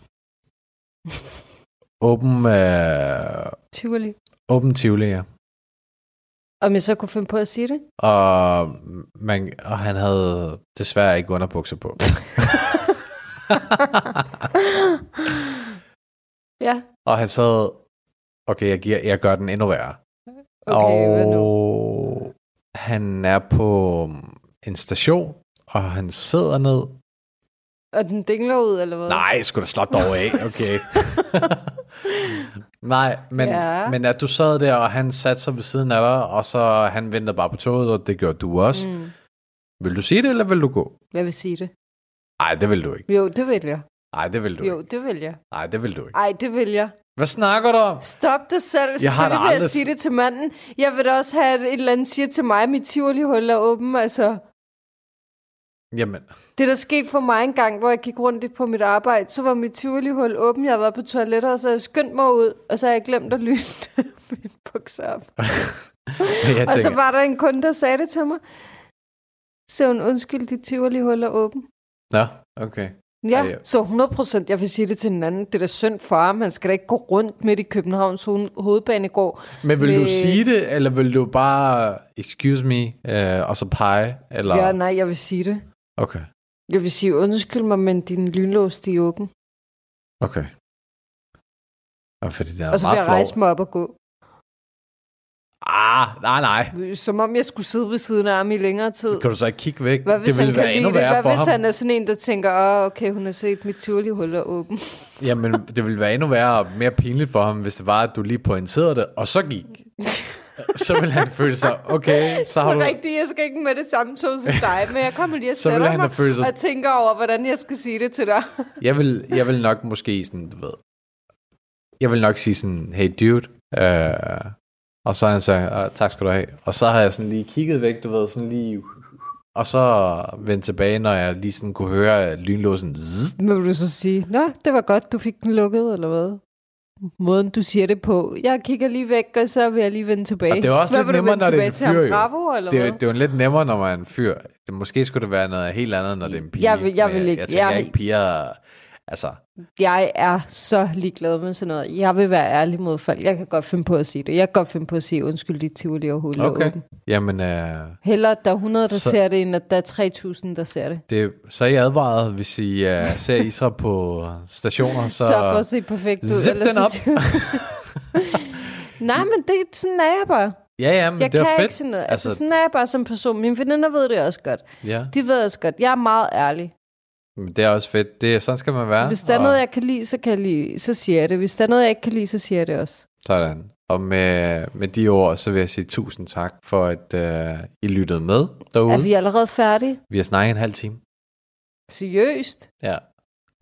[SPEAKER 2] [laughs] åben, øh,
[SPEAKER 3] Tivoli.
[SPEAKER 2] åben tivoli, ja.
[SPEAKER 3] Om jeg så kunne finde på at sige det?
[SPEAKER 2] Og, man, og han havde desværre ikke underbukser på. [laughs]
[SPEAKER 3] ja.
[SPEAKER 2] og han sad, okay, jeg, giver, jeg gør den endnu værre.
[SPEAKER 3] Okay,
[SPEAKER 2] og han er på en station, og han sidder ned.
[SPEAKER 3] Og den dingler ud, eller hvad?
[SPEAKER 2] Nej, skulle da slap dog af, [laughs] okay. [laughs] Nej, men,
[SPEAKER 3] Ja.
[SPEAKER 2] men at du sad der, og han satte sig ved siden af dig, og så han ventede bare på toget, og det gjorde du også. Mm. Vil du sige det, eller vil du gå?
[SPEAKER 3] Jeg vil sige det.
[SPEAKER 2] Nej, det vil du ikke.
[SPEAKER 3] Jo, det vil jeg.
[SPEAKER 2] Nej, det vil du
[SPEAKER 3] Jo,
[SPEAKER 2] ikke.
[SPEAKER 3] det vil jeg.
[SPEAKER 2] Nej, det vil du ikke.
[SPEAKER 3] Ej, det vil jeg.
[SPEAKER 2] Hvad snakker du om?
[SPEAKER 3] Stop dig selv.
[SPEAKER 2] Jeg har da
[SPEAKER 3] Selvfølgelig vil jeg
[SPEAKER 2] aldrig
[SPEAKER 3] sige det til manden. Jeg vil da også have, at et eller andet siger til mig, at mit tivoli-hul er åben. Altså,
[SPEAKER 2] Jamen,
[SPEAKER 3] det der skete for mig en gang, hvor jeg gik rundt på mit arbejde, så var mit tivoli-hul åben. Jeg havde været på toilettet, og så jeg skyndt mig ud, og så havde jeg glemt at lyne [laughs] min bukser op. [laughs]
[SPEAKER 2] jeg
[SPEAKER 3] Og så
[SPEAKER 2] tænker,
[SPEAKER 3] var der en kunde, der sagde det til mig. Så hun, undskyld, dit tivoli-hul er åben.
[SPEAKER 2] Nå, okay.
[SPEAKER 3] Ja, så 100% jeg vil sige det til en anden. Det er da synd for ham. Han skal da ikke gå rundt midt i Københavns ho- hovedbanegård.
[SPEAKER 2] Men vil du
[SPEAKER 3] med-
[SPEAKER 2] sige det, eller vil du bare, excuse me, øh, og så pege? Eller?
[SPEAKER 3] Ja, nej, jeg vil sige det.
[SPEAKER 2] Okay,
[SPEAKER 3] Jeg vil sige, undskyld mig, men din lynlås, de er åben.
[SPEAKER 2] okay. Og fordi det er
[SPEAKER 3] Og så vil jeg
[SPEAKER 2] flov.
[SPEAKER 3] rejse mig op og gå.
[SPEAKER 2] Ah, nej, nej.
[SPEAKER 3] Som om jeg skulle sidde ved siden af ham i længere tid.
[SPEAKER 2] Så kan du så ikke kigge væk?
[SPEAKER 3] Hvad hvis
[SPEAKER 2] det ville
[SPEAKER 3] han
[SPEAKER 2] være endnu
[SPEAKER 3] det?
[SPEAKER 2] værre
[SPEAKER 3] Hvad
[SPEAKER 2] for
[SPEAKER 3] hvis
[SPEAKER 2] ham.
[SPEAKER 3] han er sådan en, der tænker, åh, okay, hun har set mit tivoli-hul er åben. [laughs]
[SPEAKER 2] Jamen, det ville være endnu værre og mere pinligt for ham, hvis det var, at du lige pointerede det, og så gik. [laughs] så ville han føle sig, okay, så har
[SPEAKER 3] det
[SPEAKER 2] du...
[SPEAKER 3] rigtigt, jeg skal ikke med det samme tog som dig, men jeg kommer lige og sætter
[SPEAKER 2] han
[SPEAKER 3] mig
[SPEAKER 2] følt sig-
[SPEAKER 3] og tænker over, hvordan jeg skal sige det til dig.
[SPEAKER 2] Jeg vil, jeg vil nok måske sådan, du ved... Jeg vil nok sige sådan, hey dude, øh, og så han sagt, "Ah, tak skal du have. Og så har jeg sådan lige kigget væk, du ved, sådan lige... Og så vendt tilbage, når jeg lige sådan kunne høre lynlåsen. zzz.
[SPEAKER 3] Vil du så sige, nå, det var godt, du fik den lukket, eller hvad? Måden, du siger det på. Jeg kigger lige væk, og så vil jeg lige vende tilbage.
[SPEAKER 2] Og det er også
[SPEAKER 3] hvad,
[SPEAKER 2] lidt nemmere, når det er en fyr, jo.
[SPEAKER 3] Bravo, eller
[SPEAKER 2] Det, er, det er jo lidt nemmere, når man er en fyr. Det, måske skulle det være noget helt andet, når det er en pige.
[SPEAKER 3] Jeg vil- jeg vil ikke-
[SPEAKER 2] Jeg tænker
[SPEAKER 3] jeg-
[SPEAKER 2] ikke piger... Altså,
[SPEAKER 3] Jeg er så ligeglad med sådan noget. Jeg vil være ærlig mod folk. Jeg kan godt finde på at sige det. Jeg kan godt finde på at sige, undskyld, dit tivoli overhovedet er
[SPEAKER 2] okay.
[SPEAKER 3] åben.
[SPEAKER 2] Jamen, øh,
[SPEAKER 3] Hellere, at der er 100, der
[SPEAKER 2] Så-
[SPEAKER 3] ser det, end at der er 3000, der ser det.
[SPEAKER 2] det, så er I advaret, hvis I uh, ser Isra på stationer, så...
[SPEAKER 3] Så, for at se perfekt ud.
[SPEAKER 2] Zip den
[SPEAKER 3] så- [laughs] Nej, men det, sådan er jeg bare.
[SPEAKER 2] Ja, ja, men
[SPEAKER 3] Jeg
[SPEAKER 2] det er fedt.
[SPEAKER 3] ikke sådan noget. Altså,
[SPEAKER 2] Altså-
[SPEAKER 3] sådan er jeg bare som person. Mine veninder ved det også godt.
[SPEAKER 2] Ja.
[SPEAKER 3] De ved også godt. Jeg er meget ærlig.
[SPEAKER 2] Men det er også fedt. Det, er- sådan skal man være.
[SPEAKER 3] Hvis der er
[SPEAKER 2] og-
[SPEAKER 3] noget, jeg kan lide, så, kan jeg lide, så siger jeg det. Hvis der er noget, jeg ikke kan lide, så siger jeg det også.
[SPEAKER 2] Sådan. Og med, med de ord, så vil jeg sige tusind tak for, at uh, I lyttede med derude.
[SPEAKER 3] Er vi allerede færdige?
[SPEAKER 2] vi har snakket en halv time.
[SPEAKER 3] Seriøst?
[SPEAKER 2] Ja.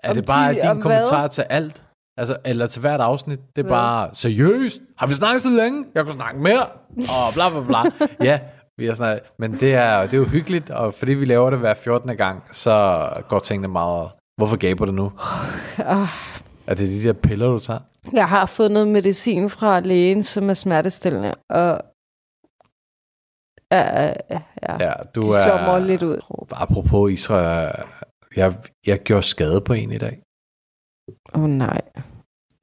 [SPEAKER 2] Er
[SPEAKER 3] Om
[SPEAKER 2] det bare
[SPEAKER 3] ti-
[SPEAKER 2] din
[SPEAKER 3] om hvad?
[SPEAKER 2] kommentar til alt? Altså, eller til hvert afsnit? Det er
[SPEAKER 3] Hvad?
[SPEAKER 2] bare, seriøst? Har vi snakket så længe? Jeg kunne snakke mere. Og bla bla bla. [laughs] ja, vi har snakket. Men det er, det er jo hyggeligt, og fordi vi laver det hver 14. gang, så går tingene meget... Hvorfor gaber du nu?
[SPEAKER 3] Ah,
[SPEAKER 2] Er det de der piller, du tager?
[SPEAKER 3] Jeg har fået noget medicin fra lægen, som er smertestillende, og ja, ja, ja.
[SPEAKER 2] Ja, du
[SPEAKER 3] de slår
[SPEAKER 2] er...
[SPEAKER 3] mig lidt ud.
[SPEAKER 2] Apropos Israel, jeg, jeg gjorde skade på en i dag.
[SPEAKER 3] Åh oh, nej.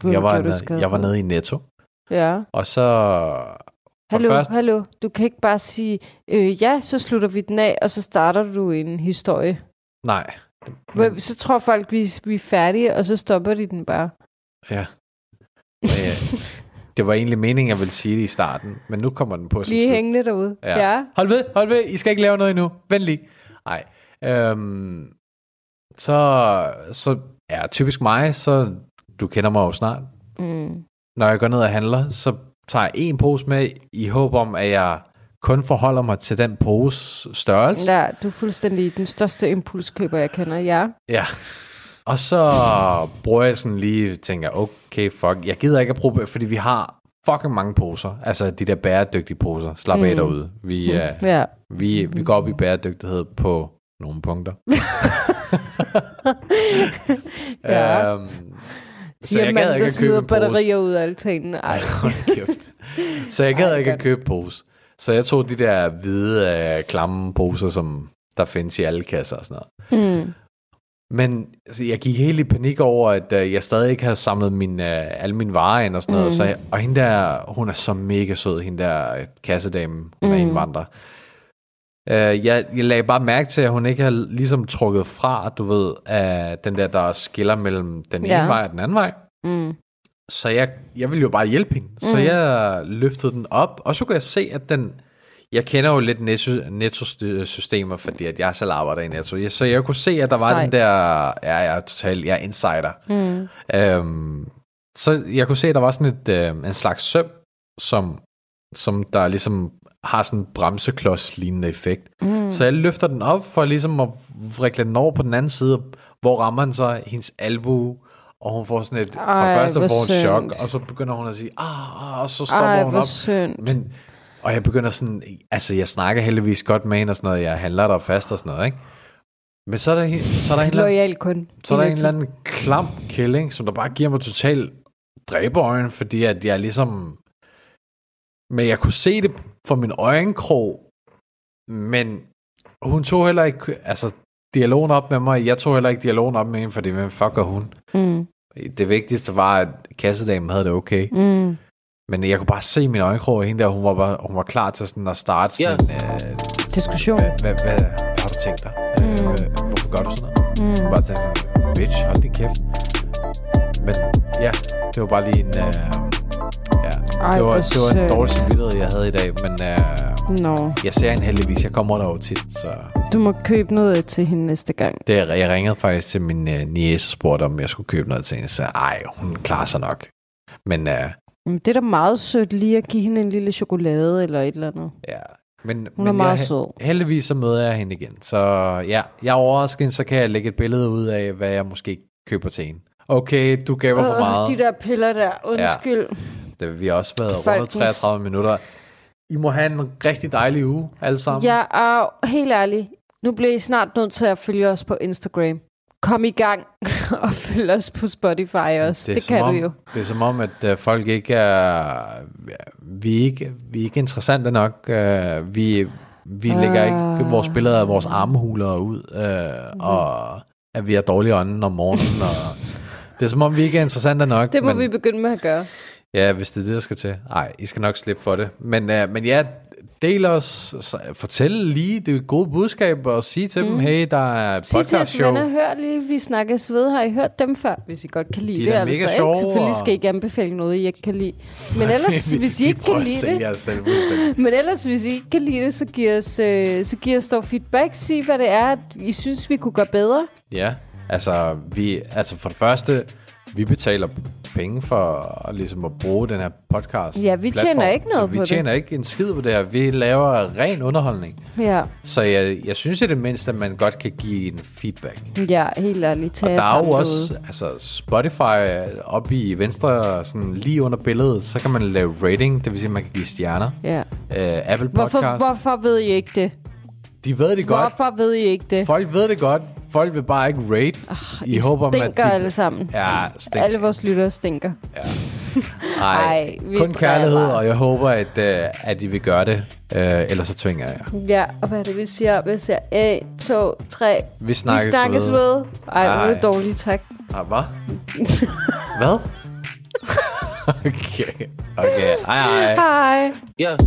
[SPEAKER 3] Hvem
[SPEAKER 2] Jeg var, nede, jeg var nede i Netto,
[SPEAKER 3] Ja.
[SPEAKER 2] og så...
[SPEAKER 3] Hallo,
[SPEAKER 2] først,
[SPEAKER 3] hallo. Du kan ikke bare sige, øh, ja, så slutter vi den af, og så starter du en historie.
[SPEAKER 2] nej.
[SPEAKER 3] Men... Så tror folk, vi, vi er færdige, og så stopper de den bare.
[SPEAKER 2] Ja. Øh, [laughs] det var egentlig meningen, jeg ville sige det i starten, men nu kommer den på som
[SPEAKER 3] Lige hængende derude.
[SPEAKER 2] Ja.
[SPEAKER 3] ja.
[SPEAKER 2] Hold ved, hold ved, I skal ikke lave noget endnu. Vent lige. Nej. Øhm, så, så ja, typisk mig, så du kender mig jo snart.
[SPEAKER 3] Mm.
[SPEAKER 2] Når jeg går ned og handler, så tager en pose med i håb om, at jeg kun forholder mig til den pose størrelse.
[SPEAKER 3] Ja, du er fuldstændig den største impulskøber, jeg kender. Ja.
[SPEAKER 2] Ja. Og så bruger jeg sådan lige, tænker, okay, fuck, jeg gider ikke at bruge, fordi vi har fucking mange poser. Altså de der bæredygtige poser. Slap mm. af
[SPEAKER 3] Mm.
[SPEAKER 2] derude. Vi, uh,
[SPEAKER 3] Ja.
[SPEAKER 2] vi, vi går op i bæredygtighed på nogle punkter. [laughs]
[SPEAKER 3] ja.
[SPEAKER 2] Øhm, så
[SPEAKER 3] Siger
[SPEAKER 2] jeg
[SPEAKER 3] mand,
[SPEAKER 2] gad ikke
[SPEAKER 3] der smider batterier ud af altanen. Ej.
[SPEAKER 2] Ej, kæft. Så jeg gad
[SPEAKER 3] Ej,
[SPEAKER 2] ikke at købe pose. Så jeg tog de der hvide, øh, klamme poser, som der findes i alle kasser og sådan noget.
[SPEAKER 3] Mm.
[SPEAKER 2] Men altså, jeg gik helt i panik over, at øh, jeg stadig ikke havde samlet min, øh, alle mine varer ind og sådan noget.
[SPEAKER 3] Mm.
[SPEAKER 2] Så jeg, og hende der, hun er så mega sød, hende der øh, kassedame, hun er
[SPEAKER 3] Mm.
[SPEAKER 2] indvandrer. Øh, jeg, jeg lagde bare mærke til, at hun ikke havde ligesom trukket fra, du ved, af den der, der skiller mellem den ene
[SPEAKER 3] Ja.
[SPEAKER 2] vej og den anden vej.
[SPEAKER 3] Mm.
[SPEAKER 2] Så jeg, jeg ville jo bare hjælpe hende. Så
[SPEAKER 3] Mm.
[SPEAKER 2] jeg løftede den op, og så kunne jeg se, at den... Jeg kender jo lidt Netto- Netto-systemer, fordi at jeg selv arbejder i Netto. Så jeg kunne se, at der var
[SPEAKER 3] Sej.
[SPEAKER 2] den der... Ja, jeg er totalt... Jeg er insider.
[SPEAKER 3] Mm.
[SPEAKER 2] Øhm, så jeg kunne se, at der var sådan et, øh, en slags søm, som, som der ligesom har sådan en bremseklods-lignende effekt.
[SPEAKER 3] Mm.
[SPEAKER 2] Så jeg løfter den op for ligesom at vrikle den over på den anden side, hvor rammer den så hendes albue, og hun får sådan et, for
[SPEAKER 3] Ej,
[SPEAKER 2] først så
[SPEAKER 3] hvor
[SPEAKER 2] får hun chok, og så begynder hun at sige, ah, ah, og så stopper
[SPEAKER 3] Ej,
[SPEAKER 2] hun op.
[SPEAKER 3] synd.
[SPEAKER 2] Men, og jeg begynder sådan, altså jeg snakker heldigvis godt med hende og sådan noget, jeg handler der fast og sådan noget, ikke? Men så er der, så er der en eller anden,
[SPEAKER 3] Loyal kun.
[SPEAKER 2] så er der en eller anden klam kælling, som der bare giver mig total dræberøjen, fordi at jeg ligesom... Men jeg kunne se det fra min øjenkrog, men hun tog heller ikke altså, dialogen op med mig. Jeg tog heller ikke dialogen op med hende, fordi hvem fuck er hun?
[SPEAKER 3] Mm.
[SPEAKER 2] Det vigtigste var, at kassedamen havde det okay.
[SPEAKER 3] Mm.
[SPEAKER 2] Men jeg kunne bare se min øjenkrog, at hende der, hun var, bare, hun var klar til sådan at starte
[SPEAKER 4] Ja.
[SPEAKER 2] sådan, øh,
[SPEAKER 3] Diskussion.
[SPEAKER 2] hvad, hvad, hvad, har du tænkt dig? Øh,
[SPEAKER 3] Mm.
[SPEAKER 2] hvad, hvorfor gør du sådan noget?
[SPEAKER 3] Mm.
[SPEAKER 2] Bare tænkte sådan, bitch, hold din kæft. Men ja, det var bare lige en... Øh,
[SPEAKER 3] Ej,
[SPEAKER 2] det var, det var en dårlig samvittighed, jeg havde i dag, men øh,
[SPEAKER 3] Nå,
[SPEAKER 2] jeg ser hende heldigvis. Jeg kommer der jo tit, så
[SPEAKER 3] du må købe noget til hende næste gang.
[SPEAKER 2] det, jeg ringede faktisk til min øh, niece og spurgte, om jeg skulle købe noget til hende. Så ej, hun klarer sig nok. Men øh,
[SPEAKER 3] Men Det er da meget sødt lige at give hende en lille chokolade eller et eller andet.
[SPEAKER 2] ja, men,
[SPEAKER 3] Hun
[SPEAKER 2] men
[SPEAKER 3] er meget
[SPEAKER 2] jeg,
[SPEAKER 3] sød.
[SPEAKER 2] heldigvis så møder jeg hende igen. Så ja, jeg er overrasket, så kan jeg lægge et billede ud af, hvad jeg måske køber til hende. Okay, du gav mig for
[SPEAKER 3] Åh,
[SPEAKER 2] meget.
[SPEAKER 3] De der piller der, undskyld.
[SPEAKER 2] Det, vi har også været
[SPEAKER 3] Folkens-
[SPEAKER 2] rundt 33 minutter. I må have en rigtig dejlig uge, alle sammen.
[SPEAKER 3] Ja, og helt ærligt, nu bliver I snart nødt til at følge os på Instagram. Kom i gang [laughs] og følg os på Spotify også. Det, det kan
[SPEAKER 2] om,
[SPEAKER 3] du jo.
[SPEAKER 2] Det er som om, at uh, folk ikke er... Vi er ikke, vi er ikke interessante nok. Uh, vi vi lægger
[SPEAKER 3] Ah.
[SPEAKER 2] ikke vores billeder af vores armhuler ud, uh, og at vi er dårlige ånden om morgenen. Og det er som om, vi ikke er interessante nok.
[SPEAKER 3] Det må
[SPEAKER 2] men,
[SPEAKER 3] vi begynde med at gøre.
[SPEAKER 2] Ja, hvis det er det, der skal til. Nej, I skal nok slippe for det. Men, uh, men ja, del os, fortæl lige det gode budskab, og sige til mm. dem, hey, der er
[SPEAKER 3] Sig til
[SPEAKER 2] podcast show.
[SPEAKER 3] venner, hør lige, vi snakkes ved. Har I hørt dem før? Hvis I godt kan lide
[SPEAKER 2] De
[SPEAKER 3] det, altså.
[SPEAKER 2] mega
[SPEAKER 3] Ikke?
[SPEAKER 2] sjove,
[SPEAKER 3] Selvfølgelig
[SPEAKER 2] og-
[SPEAKER 3] skal I ikke anbefale noget, I ikke kan lide. Men [laughs] ellers, hvis I ikke kan lide det,
[SPEAKER 2] Selv [laughs]
[SPEAKER 3] men ellers, hvis I ikke kan lide det, så giv os, øh, så giv os dog feedback. Sig, hvad det er, I synes, vi kunne gøre bedre.
[SPEAKER 2] Ja, Altså, vi, altså for det første, vi betaler penge for ligesom at bruge den her podcast.
[SPEAKER 3] Ja, vi tjener ikke noget
[SPEAKER 2] så vi
[SPEAKER 3] på det.
[SPEAKER 2] tjener ikke en skid på det her. Vi laver ren underholdning.
[SPEAKER 3] Ja,
[SPEAKER 2] Så jeg, jeg synes i det mindste, at man godt kan give en feedback.
[SPEAKER 3] ja helt ærligt. Tag
[SPEAKER 2] Og der er jo også altså Spotify oppe i venstre, sådan lige under billedet, så kan man lave rating, det vil sige, at man kan give stjerner.
[SPEAKER 3] Ja.
[SPEAKER 2] Uh, Apple
[SPEAKER 3] Hvorfor,
[SPEAKER 2] Podcast,
[SPEAKER 3] hvorfor ved I ikke det?
[SPEAKER 2] de ved det godt.
[SPEAKER 3] Hvorfor ved I ikke det?
[SPEAKER 2] Folk ved det godt. Folk vil bare ikke rate.
[SPEAKER 3] I, I
[SPEAKER 2] håber,
[SPEAKER 3] stinker
[SPEAKER 2] at de...
[SPEAKER 3] alle sammen.
[SPEAKER 2] Ja, stink.
[SPEAKER 3] Alle vores lyttere stinker. [laughs]
[SPEAKER 2] Nej,
[SPEAKER 3] Ej,
[SPEAKER 2] kun kærlighed,
[SPEAKER 3] driller.
[SPEAKER 2] og jeg håber, at, uh, at de vil gøre det. Uh, ellers så tvinger jeg jer.
[SPEAKER 3] Ja, og hvad er det, vi siger? Vi siger 1, 2, 3.
[SPEAKER 2] Vi snakkes,
[SPEAKER 3] vi snakkes
[SPEAKER 2] ved.
[SPEAKER 3] ved. Ej, er
[SPEAKER 2] Ej.
[SPEAKER 3] det dårligt, tak.
[SPEAKER 2] Ah, hvad? hvad? [laughs] okay. Okay. Hej, hej.
[SPEAKER 3] Hej.
[SPEAKER 4] Yeah.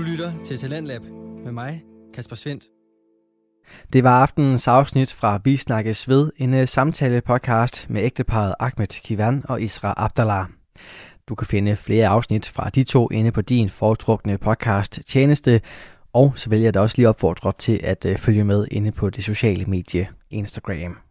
[SPEAKER 4] Du lytter til Talentlab med mig, Kasper Svendt.
[SPEAKER 1] Det var aftenens afsnit fra Vi Snakkes Ved, en øh, samtale-podcast med ægteparet Ahmed Kivan og Isra Abdallah. Du kan finde flere afsnit fra de to inde på din foretrukne podcast tjeneste, og så vil jeg da også lige opfordre til at øh, følge med inde på det sociale medie Instagram.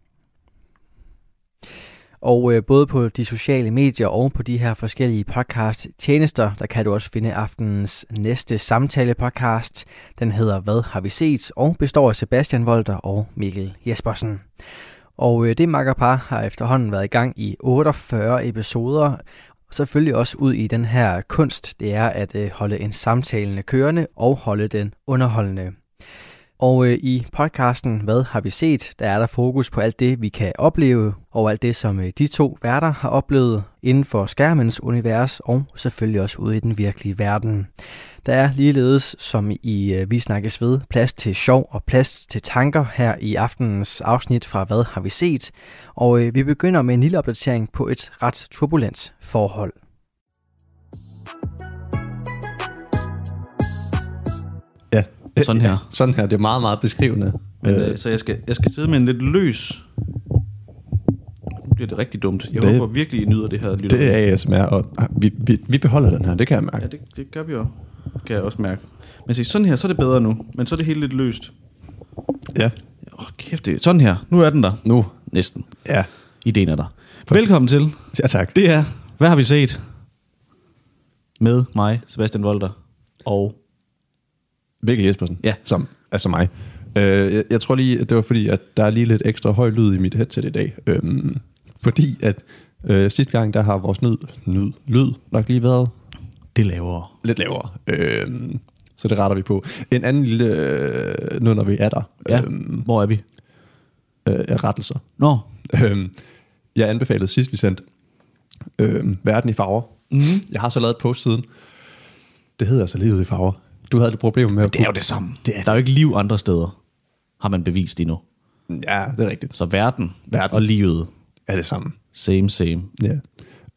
[SPEAKER 1] Og øh, både på de sociale medier og på de her forskellige podcast tjenester, der kan du også finde aftenens næste samtale podcast. Den hedder Hvad har vi set? og består af Sebastian Volter og Mikkel Jespersen. Og øh, det makkerpar har efterhånden været i gang i 48 episoder, og selvfølgelig også ud i den her kunst, det er at øh, holde en samtalende kørende og holde den underholdende. Og øh, i podcasten Hvad har vi set? Der er der fokus på alt det, vi kan opleve, og alt det, som øh, de to værter har oplevet inden for skærmens univers, og selvfølgelig også ude i den virkelige verden. Der er ligeledes, som i øh, Vi Snakkes Ved, plads til sjov og plads til tanker her i aftenens afsnit fra Hvad har vi set? Og øh, vi begynder med en lille opdatering på et ret turbulent forhold.
[SPEAKER 5] Sådan her. [laughs]
[SPEAKER 6] Sådan her. Det er meget, meget beskrivende.
[SPEAKER 5] Men, øh, så jeg skal, jeg skal sidde med en lidt løs... Nu bliver det rigtig dumt. Jeg
[SPEAKER 6] Det-
[SPEAKER 5] håber virkelig, I nyder det her. Lytter.
[SPEAKER 6] det er ASMR, og vi, vi, vi beholder den her, det kan jeg mærke.
[SPEAKER 5] Ja, det, det gør vi jo. Kan jeg også mærke. Men se, sådan her, så er det bedre nu. Men så er det helt lidt løst.
[SPEAKER 6] Ja.
[SPEAKER 5] Åh, kæft, det sådan her. Nu er den der.
[SPEAKER 6] Nu.
[SPEAKER 5] Næsten.
[SPEAKER 6] Ja.
[SPEAKER 5] Ideen er der. Velkommen til.
[SPEAKER 6] Ja, tak.
[SPEAKER 5] Det er, hvad har vi set? Med mig, Sebastian Volter. Og
[SPEAKER 6] Mikkel Jespersen.
[SPEAKER 5] Ja.
[SPEAKER 6] Som, altså mig. Øh, jeg, jeg tror lige, at det var fordi, at der er lige lidt ekstra høj lyd i mit headset i dag. Øhm, fordi at øh, sidste gang, der har vores nyd, nyd, lyd nok lige været
[SPEAKER 5] det lavere.
[SPEAKER 6] lidt lavere. Øhm, så det retter vi på. En anden lille, øh, nu når vi er der,
[SPEAKER 5] Ja,
[SPEAKER 6] øhm,
[SPEAKER 5] hvor er vi?
[SPEAKER 6] øh, rettelser.
[SPEAKER 5] Nå,
[SPEAKER 6] Øhm, jeg anbefalede sidst, vi sendte øhm, Verden i farver. Mm. Jeg har så lavet et post siden. Det hedder altså Livet i farver. Du havde det problem med at
[SPEAKER 5] det er jo det samme. Det er der er jo ikke liv andre steder, har man bevist endnu.
[SPEAKER 6] Ja, det er rigtigt.
[SPEAKER 5] Så verden,
[SPEAKER 6] Verden.
[SPEAKER 5] og livet,
[SPEAKER 6] Er det samme.
[SPEAKER 5] same, same.
[SPEAKER 6] Ja.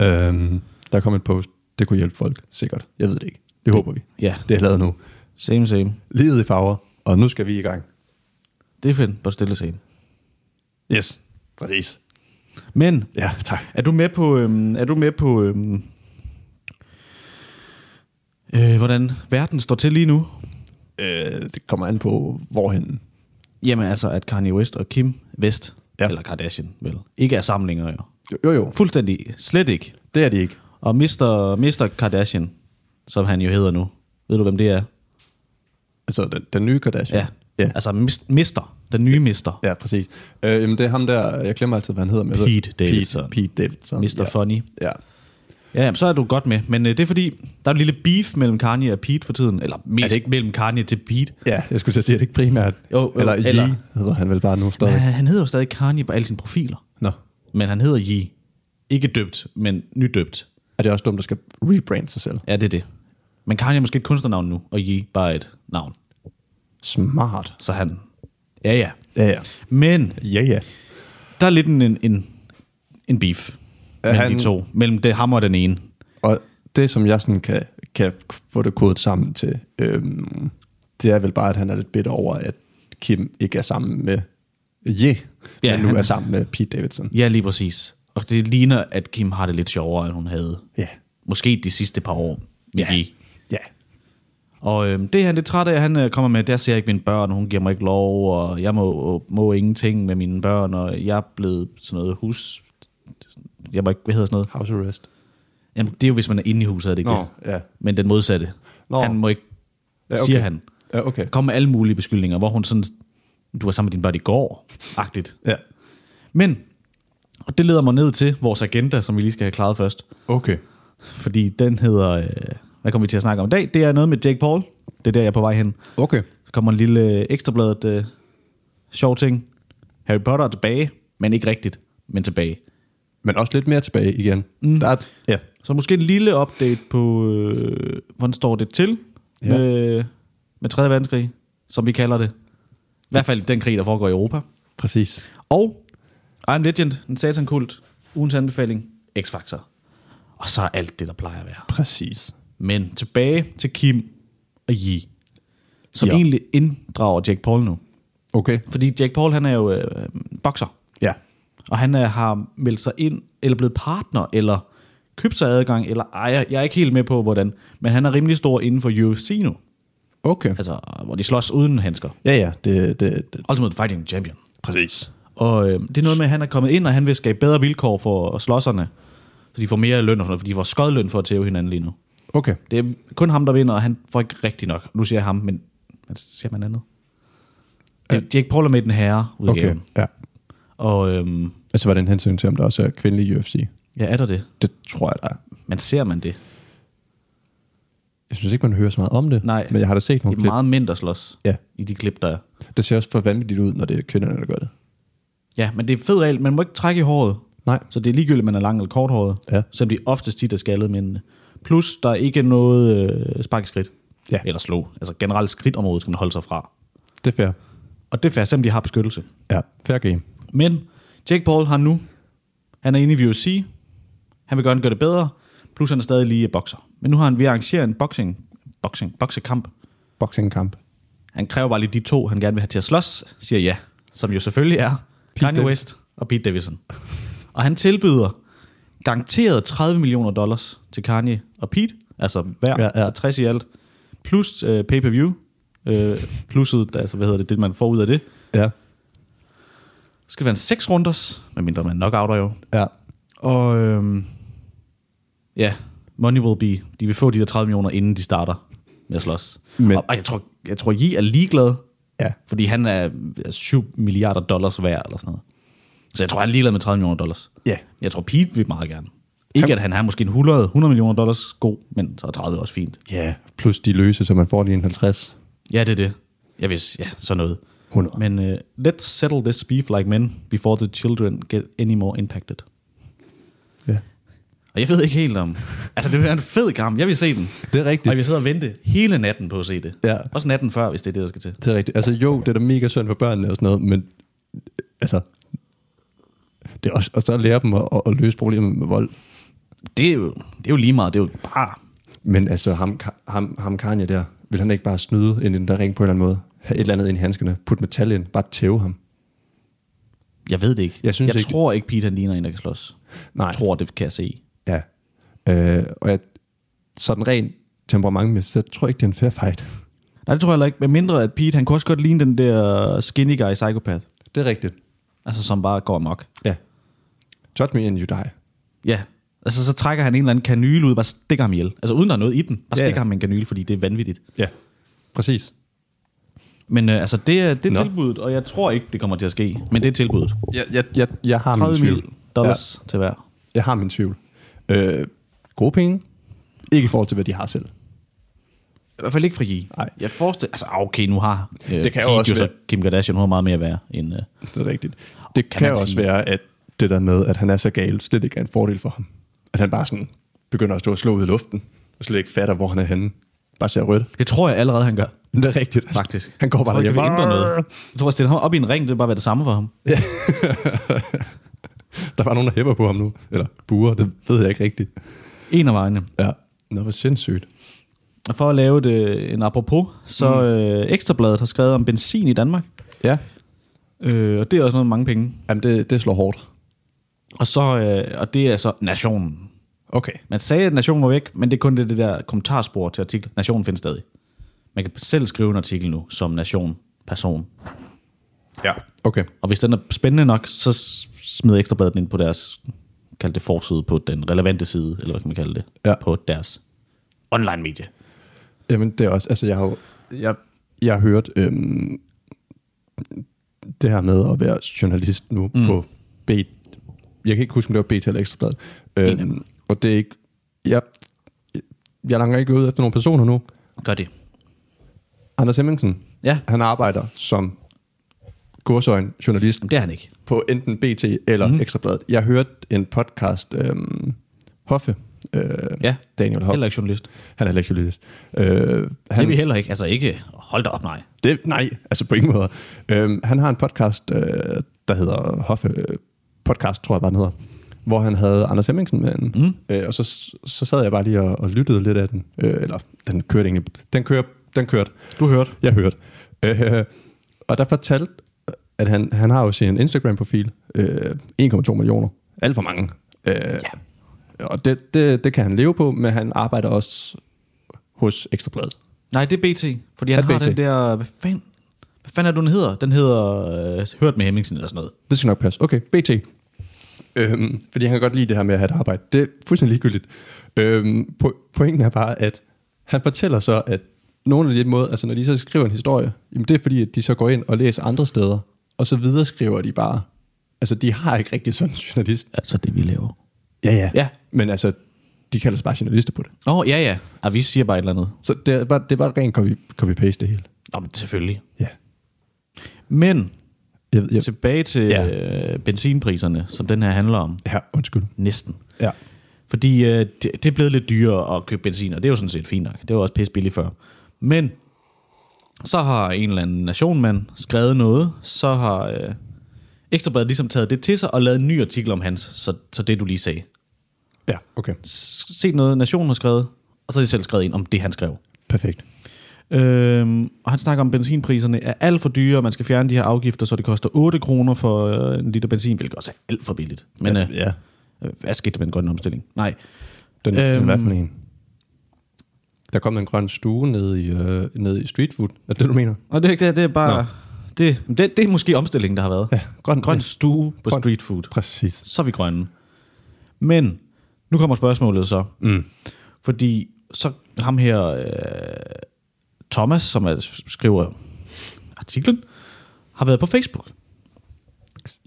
[SPEAKER 6] Øhm, der kom et post. Det kunne hjælpe folk, sikkert. Jeg ved det ikke. Det, det håber vi.
[SPEAKER 5] Ja,
[SPEAKER 6] Det er lavet nu.
[SPEAKER 5] same, same.
[SPEAKER 6] Livet i farver. Og nu skal vi i gang.
[SPEAKER 5] Det er fedt, bare stille scene.
[SPEAKER 6] Yes. Præcis.
[SPEAKER 5] Men,
[SPEAKER 6] Ja, tak.
[SPEAKER 5] er du med på, øhm, er du med på øhm, øh, hvordan verden står til lige nu?
[SPEAKER 6] Øh, det kommer an på, hvorhen.
[SPEAKER 5] Jamen altså, at Kanye West og Kim West,
[SPEAKER 6] Ja.
[SPEAKER 5] eller Kardashian vel, ikke er samlinger jo.
[SPEAKER 6] Jo, jo. jo.
[SPEAKER 5] Fuldstændig, slet ikke.
[SPEAKER 6] Det er de ikke.
[SPEAKER 5] Og Mr. Mr. Kardashian, som han jo hedder nu, ved du hvem det er?
[SPEAKER 6] Altså, den, den nye Kardashian.
[SPEAKER 5] Ja,
[SPEAKER 6] Ja.
[SPEAKER 5] altså Mr. Den nye Mr.
[SPEAKER 6] Ja, præcis. Øh, jamen, det er ham der, jeg glemmer altid, hvad han hedder. Men
[SPEAKER 5] Pete Davidson.
[SPEAKER 6] Pete, Pete Davidson.
[SPEAKER 5] Mr.
[SPEAKER 6] Ja.
[SPEAKER 5] Funny.
[SPEAKER 6] Ja.
[SPEAKER 5] Ja, jamen, så er du godt med. Men øh, det er fordi, der er en lille beef mellem Kanye og Pete for tiden. Eller mest
[SPEAKER 6] det ikke-
[SPEAKER 5] mellem Kanye til Pete.
[SPEAKER 6] ja, jeg skulle til at sige, at det ikke primært.
[SPEAKER 5] Jo, jo,
[SPEAKER 6] eller,
[SPEAKER 5] eller-
[SPEAKER 6] hedder han vel bare nu stadig.
[SPEAKER 5] Men han hedder jo stadig Kanye på alle sine profiler.
[SPEAKER 6] Nå.
[SPEAKER 5] Men han hedder Ye. Ikke døbt, men nydøbt.
[SPEAKER 6] Er det også dumt, at skal rebrand sig selv?
[SPEAKER 5] Ja, det er det. Men Kanye er måske et kunstnernavn nu, og Ye bare et navn.
[SPEAKER 6] Smart.
[SPEAKER 5] Så han... Ja, ja.
[SPEAKER 6] Ja, ja.
[SPEAKER 5] Men
[SPEAKER 6] Ja, ja.
[SPEAKER 5] der er lidt en, en, en beef mellem
[SPEAKER 6] han-
[SPEAKER 5] de to. Mellem det ham og den ene.
[SPEAKER 6] Og det, som jeg sådan kan, kan få det kodet sammen til, øhm, det er vel bare, at han er lidt bitter over, at Kim ikke er sammen med Je,
[SPEAKER 5] Ja,
[SPEAKER 6] ja, men nu
[SPEAKER 5] han-
[SPEAKER 6] er sammen med Pete Davidson.
[SPEAKER 5] Ja, lige præcis. Og det ligner, at Kim har det lidt sjovere, end hun havde.
[SPEAKER 6] Ja.
[SPEAKER 5] Måske de sidste par år med
[SPEAKER 6] Ja. Ja.
[SPEAKER 5] Og øh, det han lidt træt af, han øh, kommer med, der ser jeg ikke mine børn, hun giver mig ikke lov, og jeg må, må ingenting med mine børn, og jeg er blevet sådan noget hus... Jeg må ikke, hvad hedder sådan noget?
[SPEAKER 6] House arrest.
[SPEAKER 5] Jamen, det er jo, hvis man er inde i huset, er det ikke
[SPEAKER 6] Nå,
[SPEAKER 5] det?
[SPEAKER 6] ja.
[SPEAKER 5] Men den modsatte.
[SPEAKER 6] Nå.
[SPEAKER 5] Han må ikke,
[SPEAKER 6] Ja, okay.
[SPEAKER 5] siger han.
[SPEAKER 6] Ja, okay.
[SPEAKER 5] Kom med alle mulige beskyldninger, hvor hun sådan, du var sammen med din børn i går, agtigt.
[SPEAKER 6] Ja.
[SPEAKER 5] Men, og det leder mig ned til vores agenda, som vi lige skal have klaret først.
[SPEAKER 6] Okay.
[SPEAKER 5] Fordi den hedder, øh, hvad kommer vi til at snakke om i dag? Det er noget med Jake Paul. Det er der, jeg er på vej hen.
[SPEAKER 6] Okay.
[SPEAKER 5] Så kommer en lille øh, ekstrabladet øh, sjov ting. Harry Potter er tilbage, men ikke rigtigt, men tilbage.
[SPEAKER 6] Men også lidt mere tilbage igen. Mm. Der er, ja.
[SPEAKER 5] Så måske en lille update på, øh, hvordan står det til
[SPEAKER 6] Ja.
[SPEAKER 5] med, med 3. verdenskrig, som vi kalder det. I hvert fald den krig, der foregår i Europa.
[SPEAKER 6] Præcis.
[SPEAKER 5] Og I'm Legend, en satankult, ugens anbefaling, X-Factor. Og så alt det, der plejer at være.
[SPEAKER 6] Præcis.
[SPEAKER 5] Men tilbage til Kim og Yi, som
[SPEAKER 6] Ja.
[SPEAKER 5] egentlig inddrager Jake Paul nu.
[SPEAKER 6] Okay.
[SPEAKER 5] Fordi Jake Paul, han er jo øh, bokser. Og han er, har meldt sig ind, eller blevet partner, eller købt sig adgang, eller ejer. Jeg er ikke helt med på, hvordan. Men han er rimelig stor inden for UFC nu.
[SPEAKER 6] Okay.
[SPEAKER 5] Altså, hvor de slås uden handsker.
[SPEAKER 6] Ja, ja. Det, det, det.
[SPEAKER 5] Ultimate Fighting Champion.
[SPEAKER 6] Præcis.
[SPEAKER 5] Og øh, det er noget med, at han er kommet ind, og han vil skabe bedre vilkår for slåsserne. Så de får mere løn og sådan noget, for de får skød løn for at tæve hinanden lige nu.
[SPEAKER 6] Okay.
[SPEAKER 5] Det er kun ham, der vinder, og han får ikke rigtig nok. Nu siger jeg ham, men hvad siger man andet? Det er Jake Paul med den herre
[SPEAKER 6] Okay.
[SPEAKER 5] udgaven.
[SPEAKER 6] Ja.
[SPEAKER 5] Og øhm,
[SPEAKER 6] Altså var det en hensyn til, om der også er kvindelige UFC?
[SPEAKER 5] ja, er der det?
[SPEAKER 6] Det tror jeg, der er.
[SPEAKER 5] Men ser man det?
[SPEAKER 6] Jeg synes ikke, man hører så meget om det.
[SPEAKER 5] Nej.
[SPEAKER 6] Men jeg har da set
[SPEAKER 5] Det
[SPEAKER 6] nogle
[SPEAKER 5] er
[SPEAKER 6] klip.
[SPEAKER 5] meget mindre slås
[SPEAKER 6] Ja.
[SPEAKER 5] i de klip, der er.
[SPEAKER 6] Det ser også for vanvittigt ud, når det er kvinderne, der gør det.
[SPEAKER 5] Ja, men det er fed regel. Man må ikke trække i håret.
[SPEAKER 6] Nej.
[SPEAKER 5] Så det er ligegyldigt, man er lang eller kort håret.
[SPEAKER 6] Ja.
[SPEAKER 5] Selvom de oftest tit er skaldet mændene. Plus, der er ikke noget øh, spark i skridt.
[SPEAKER 6] Ja.
[SPEAKER 5] Eller slå. Altså generelt skridtområdet skal man holde sig fra.
[SPEAKER 6] Det er fair.
[SPEAKER 5] Og det er fair, selvom de har beskyttelse.
[SPEAKER 6] Ja. Fair game.
[SPEAKER 5] Men Jake Paul har nu, han er inde i UFC, han vil gerne gøre det bedre, plus han er stadig lige bokser. Men nu har han ved at arrangere en boxing, boxing, boksekamp.
[SPEAKER 6] Boxingkamp.
[SPEAKER 5] Han kræver bare lige de to, han gerne vil have til at slås, siger ja, som jo selvfølgelig er Kanye
[SPEAKER 6] Dav-
[SPEAKER 5] West og Pete Davidson. Og han tilbyder garanteret 30 millioner dollars til Kanye og Pete, altså hver
[SPEAKER 6] ja.
[SPEAKER 5] ja. 60 i alt, plus øh, pay-per-view, øh, plusset, altså hvad hedder det, det man får ud af det.
[SPEAKER 6] Ja.
[SPEAKER 5] Så skal det være en seks runders, medmindre man knockouter jo.
[SPEAKER 6] Ja.
[SPEAKER 5] Og øhm, ja, money will be. De vil få de der 30 millioner, inden de starter med at slås.
[SPEAKER 6] Men-
[SPEAKER 5] og, og jeg tror, jeg tror, Yi er ligeglad,
[SPEAKER 6] Ja.
[SPEAKER 5] fordi han er 7 milliarder dollars værd, eller sådan noget. Så jeg tror, han er ligeglad med 30 millioner dollars.
[SPEAKER 6] Ja.
[SPEAKER 5] Jeg tror, Pete vil meget gerne. Ikke,
[SPEAKER 6] Han-
[SPEAKER 5] at han har måske en 100, 100 millioner dollars god, men så er 30 også fint.
[SPEAKER 6] Ja. Plus de løse, så man får lige en 50.
[SPEAKER 5] Ja, det er det. Jeg vidste, ja, sådan noget.
[SPEAKER 6] 100.
[SPEAKER 5] Men uh, let's settle this beef like men, before the children get any more impacted.
[SPEAKER 6] Ja.
[SPEAKER 5] Og jeg ved ikke helt om... Altså, det være en fed kamp. Jeg vil se den.
[SPEAKER 6] Det er
[SPEAKER 5] Og
[SPEAKER 6] rigtigt.
[SPEAKER 5] jeg vil sidde og vente hele natten på at se det.
[SPEAKER 6] Ja.
[SPEAKER 5] Også natten før, hvis det er det, der skal til.
[SPEAKER 6] Det er rigtigt. Altså jo, det er da mega synd for børnene og sådan noget, men altså, det er også, og så lære dem at, at, at løse problemer med vold.
[SPEAKER 5] Det er, jo, det er jo lige meget. Det er jo bare...
[SPEAKER 6] Men altså, ham, ham, ham Kanye der, vil han ikke bare snyde ind i den der ring på en eller anden måde? Et eller andet ind i handskerne, putte metal ind, bare tæve ham?
[SPEAKER 5] Jeg ved det ikke.
[SPEAKER 6] Jeg synes
[SPEAKER 5] jeg
[SPEAKER 6] ikke-
[SPEAKER 5] tror ikke, Pete han ligner en, der kan slås.
[SPEAKER 6] Nej.
[SPEAKER 5] Jeg tror, det kan jeg se.
[SPEAKER 6] Ja. Øh, og jeg, sådan rent temperamentmæssigt, så tror jeg ikke, det er en fair fight.
[SPEAKER 5] Nej, det tror jeg heller ikke. Med mindre, at Pete, han kunne også godt ligne den der skinny guy psychopath.
[SPEAKER 6] Det er rigtigt.
[SPEAKER 5] Altså, som bare går amok.
[SPEAKER 6] Ja. Touch me and you die.
[SPEAKER 5] Ja. Altså, så trækker han en eller anden kanyle ud, bare stikker ham ihjel. Altså, uden der er noget i den. Bare
[SPEAKER 6] Ja,
[SPEAKER 5] stikker
[SPEAKER 6] ja.
[SPEAKER 5] ham med en kanyle, fordi det er vanvittigt.
[SPEAKER 6] Ja. Præcis.
[SPEAKER 5] Men øh, altså, det er, det er
[SPEAKER 6] Nå.
[SPEAKER 5] tilbuddet, og jeg tror ikke, det kommer til at ske. Men det er tilbuddet.
[SPEAKER 6] Jeg, jeg, jeg, jeg har min
[SPEAKER 5] 30
[SPEAKER 6] tvivl.
[SPEAKER 5] mil dollars ja. til hver.
[SPEAKER 6] Jeg har min tvivl. Øh, gode penge. Ikke i forhold til, hvad de har selv.
[SPEAKER 5] I hvert fald ikke fra Yi.
[SPEAKER 6] Nej.
[SPEAKER 5] Jeg forestiller... Altså, ah, okay, nu har øh,
[SPEAKER 6] Det kan jo også
[SPEAKER 5] så
[SPEAKER 6] være-
[SPEAKER 5] Kim Kardashian, hun har meget mere værd end... Øh,
[SPEAKER 6] Det er rigtigt. Det
[SPEAKER 5] kan
[SPEAKER 6] kan,
[SPEAKER 5] man
[SPEAKER 6] også
[SPEAKER 5] sige.
[SPEAKER 6] være, at det der med, at han er så gal, slet ikke er en fordel for ham. At han bare sådan begynder at stå og slå ud i luften, og slet ikke fatter, hvor han er henne. Bare ser rødt.
[SPEAKER 5] det tror jeg allerede, han gør. [laughs]
[SPEAKER 6] Det er rigtigt.
[SPEAKER 5] Faktisk.
[SPEAKER 6] Han går
[SPEAKER 5] Jeg
[SPEAKER 6] bare
[SPEAKER 5] tror ikke, det
[SPEAKER 6] derhjemme.
[SPEAKER 5] ændre noget. Jeg tror, at stille ham op i en ring, det vil bare være det samme for ham. [laughs]
[SPEAKER 6] Der var nogen, der hæpper på ham nu. Eller buer, det ved jeg ikke rigtigt.
[SPEAKER 5] En af vejene.
[SPEAKER 6] Ja. Nå, hvor sindssygt.
[SPEAKER 5] Og for at lave det en apropos, så mm. øh, Ekstrabladet har skrevet om benzin i Danmark.
[SPEAKER 6] Ja.
[SPEAKER 5] Øh, og det er også noget mange penge.
[SPEAKER 6] Jamen, det, det slår hårdt.
[SPEAKER 5] Og, så, øh, og det er så Nationen.
[SPEAKER 6] Okay.
[SPEAKER 5] Man sagde, at Nationen var væk, men det er kun det, det der kommentarspor til artiklen. Nationen findes stadig. Man kan selv skrive en artikel nu som nation, person.
[SPEAKER 6] Ja. Okay.
[SPEAKER 5] Og hvis den er spændende nok, så smider Ekstrabladet den ind på deres, kald det forside, på den relevante side, eller hvad kan man kalde det,
[SPEAKER 6] Ja.
[SPEAKER 5] på deres online medie.
[SPEAKER 6] Jamen, det er også, altså jeg har jo, jeg, jeg har hørt øhm, det her med at være journalist nu mm. på B, jeg kan ikke huske, om det var BT eller Ekstrabladet. Øhm, og det er ikke, jeg, jeg langer ikke ud efter nogle personer nu.
[SPEAKER 5] Gør det.
[SPEAKER 6] Anders Hemmingsen,
[SPEAKER 5] Ja,
[SPEAKER 6] han arbejder som godsøjen journalist
[SPEAKER 5] det er han ikke.
[SPEAKER 6] på enten BT eller mm. Ekstrabladet. Jeg hørte en podcast, øhm, Hoffe, øh,
[SPEAKER 5] Ja,
[SPEAKER 6] Daniel Hoffe,
[SPEAKER 5] heller ikke journalist.
[SPEAKER 6] han er heller ikke journalist. Øh,
[SPEAKER 5] Han, det er vi heller ikke. Altså ikke, hold da op, nej.
[SPEAKER 6] Det, nej, altså på ingen måde. Øhm, han har en podcast, øh, der hedder Hoffe øh, Podcast, tror jeg bare den hedder, hvor han havde Anders Hemmingsen med. Mm. Øh, og så, så sad jeg bare lige og, og lyttede lidt af den. Øh, eller, den kørte egentlig. Den, kører, den kørte.
[SPEAKER 5] Du hørte.
[SPEAKER 6] Jeg hørte. Øh, og der fortalte, at han, han har jo sin Instagram-profil. Øh, 1,2 millioner. Alt for mange. Øh, ja. Og det, det, det kan han leve på, men han arbejder også hos Ekstrabladet.
[SPEAKER 5] Nej, det er BT. Fordi han har
[SPEAKER 6] BT?
[SPEAKER 5] den der... Hvad fanden, hvad fanden er det, den hedder? Den hedder øh, Hørt med Hemmingsen eller sådan noget.
[SPEAKER 6] Det skal nok passe. Okay, BT. Øhm, fordi han kan godt lide det her med at have et arbejde. Det er fuldstændig ligegyldigt. Øhm, po- pointen er bare, at han fortæller så, at nogle af de måder, altså når de så skriver en historie, jamen det er fordi, at de så går ind og læser andre steder, og så videre skriver de bare. Altså, de har ikke rigtig sådan en journalist.
[SPEAKER 5] Altså det, vi laver.
[SPEAKER 6] Ja, ja.
[SPEAKER 5] Ja.
[SPEAKER 6] Men altså, de kalder sig bare journalister på det.
[SPEAKER 5] Åh, oh, ja, ja. ja. vi siger bare et eller andet.
[SPEAKER 6] Så det er bare, det er bare rent copy, copy-paste det hele.
[SPEAKER 5] Nå, men selvfølgelig.
[SPEAKER 6] Ja.
[SPEAKER 5] Men
[SPEAKER 6] Jeg, jeg,
[SPEAKER 5] tilbage til
[SPEAKER 6] Ja.
[SPEAKER 5] øh, benzinpriserne, som den her handler om.
[SPEAKER 6] ja, undskyld.
[SPEAKER 5] Næsten.
[SPEAKER 6] Ja.
[SPEAKER 5] Fordi øh, det, det er blevet lidt dyrere at købe benzin, og det er jo sådan set fint nok. Det var også pisse billigt før. Men så har en eller anden nationmand skrevet noget, så har øh, Ekstrabladet ligesom taget det til sig og lavet en ny artikel om hans, så, så det du lige sagde.
[SPEAKER 6] Ja, okay.
[SPEAKER 5] Set noget, nationen har skrevet, og så har de selv skrevet ind om det, han skrev.
[SPEAKER 6] Perfekt.
[SPEAKER 5] Øhm, og han snakker om, at benzinpriserne er alt for dyre, og man skal fjerne de her afgifter, så det koster 8 kroner for øh, en liter benzin, hvilket også er alt for billigt. Men
[SPEAKER 6] ja,
[SPEAKER 5] øh,
[SPEAKER 6] ja.
[SPEAKER 5] øh, hvad skete der med den grønne omstilling? Nej.
[SPEAKER 6] Den, øhm, den hvad for en? Der kom en grøn stue nede i, øh, nede i street food. Er det det, du mener?
[SPEAKER 5] Og det, er ikke det, det er bare... Det, det, det er måske omstillingen, der har været.
[SPEAKER 6] Ja, grøn,
[SPEAKER 5] Grøn stue på
[SPEAKER 6] Grøn.
[SPEAKER 5] street food.
[SPEAKER 6] Præcis.
[SPEAKER 5] Så er vi grønne. Men, nu kommer spørgsmålet så.
[SPEAKER 6] Mm.
[SPEAKER 5] Fordi så ham her, øh, Thomas, som er, skriver artiklen, har været på Facebook.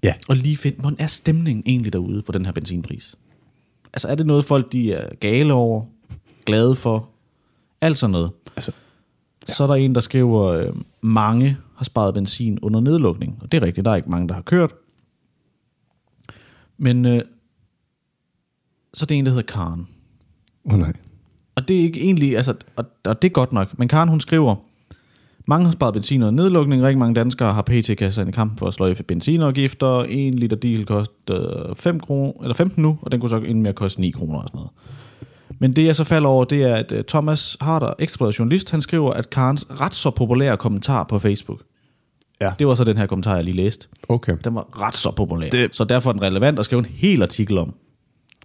[SPEAKER 6] Ja.
[SPEAKER 5] Og lige finde, hvordan er stemningen egentlig derude på den her benzinpris? Altså er det noget, folk de er gale over, glade for, alt sådan noget?
[SPEAKER 6] Altså,
[SPEAKER 5] Ja. Så er der en, der skriver, øh, mange har sparet benzin under nedlukning. Og det er rigtigt, der er ikke mange, der har kørt. Men øh, så er det en, der hedder Karen.
[SPEAKER 6] åh oh, nej.
[SPEAKER 5] Og det er ikke egentlig, altså, og, og det er godt nok. Men Karen, hun skriver, mange har sparet benzin under nedlukning. Rigtig mange danskere har pt. kastet ind i kamp for at sløjfe benzinafgifter. En liter diesel koster 5 kroner, eller 15 nu, og den kunne så med at koste 9 kroner og sådan noget. Men det jeg så falder over, det er, at øh, Thomas Harder, ekstrabladet journalist, han skriver, at Karens ret så populære kommentar på Facebook,
[SPEAKER 6] Ja.
[SPEAKER 5] det var så den her kommentar, jeg lige læste.
[SPEAKER 6] Okay.
[SPEAKER 5] Den var ret så populær.
[SPEAKER 6] Det-
[SPEAKER 5] Så derfor er den relevant at skrive en hel artikel om,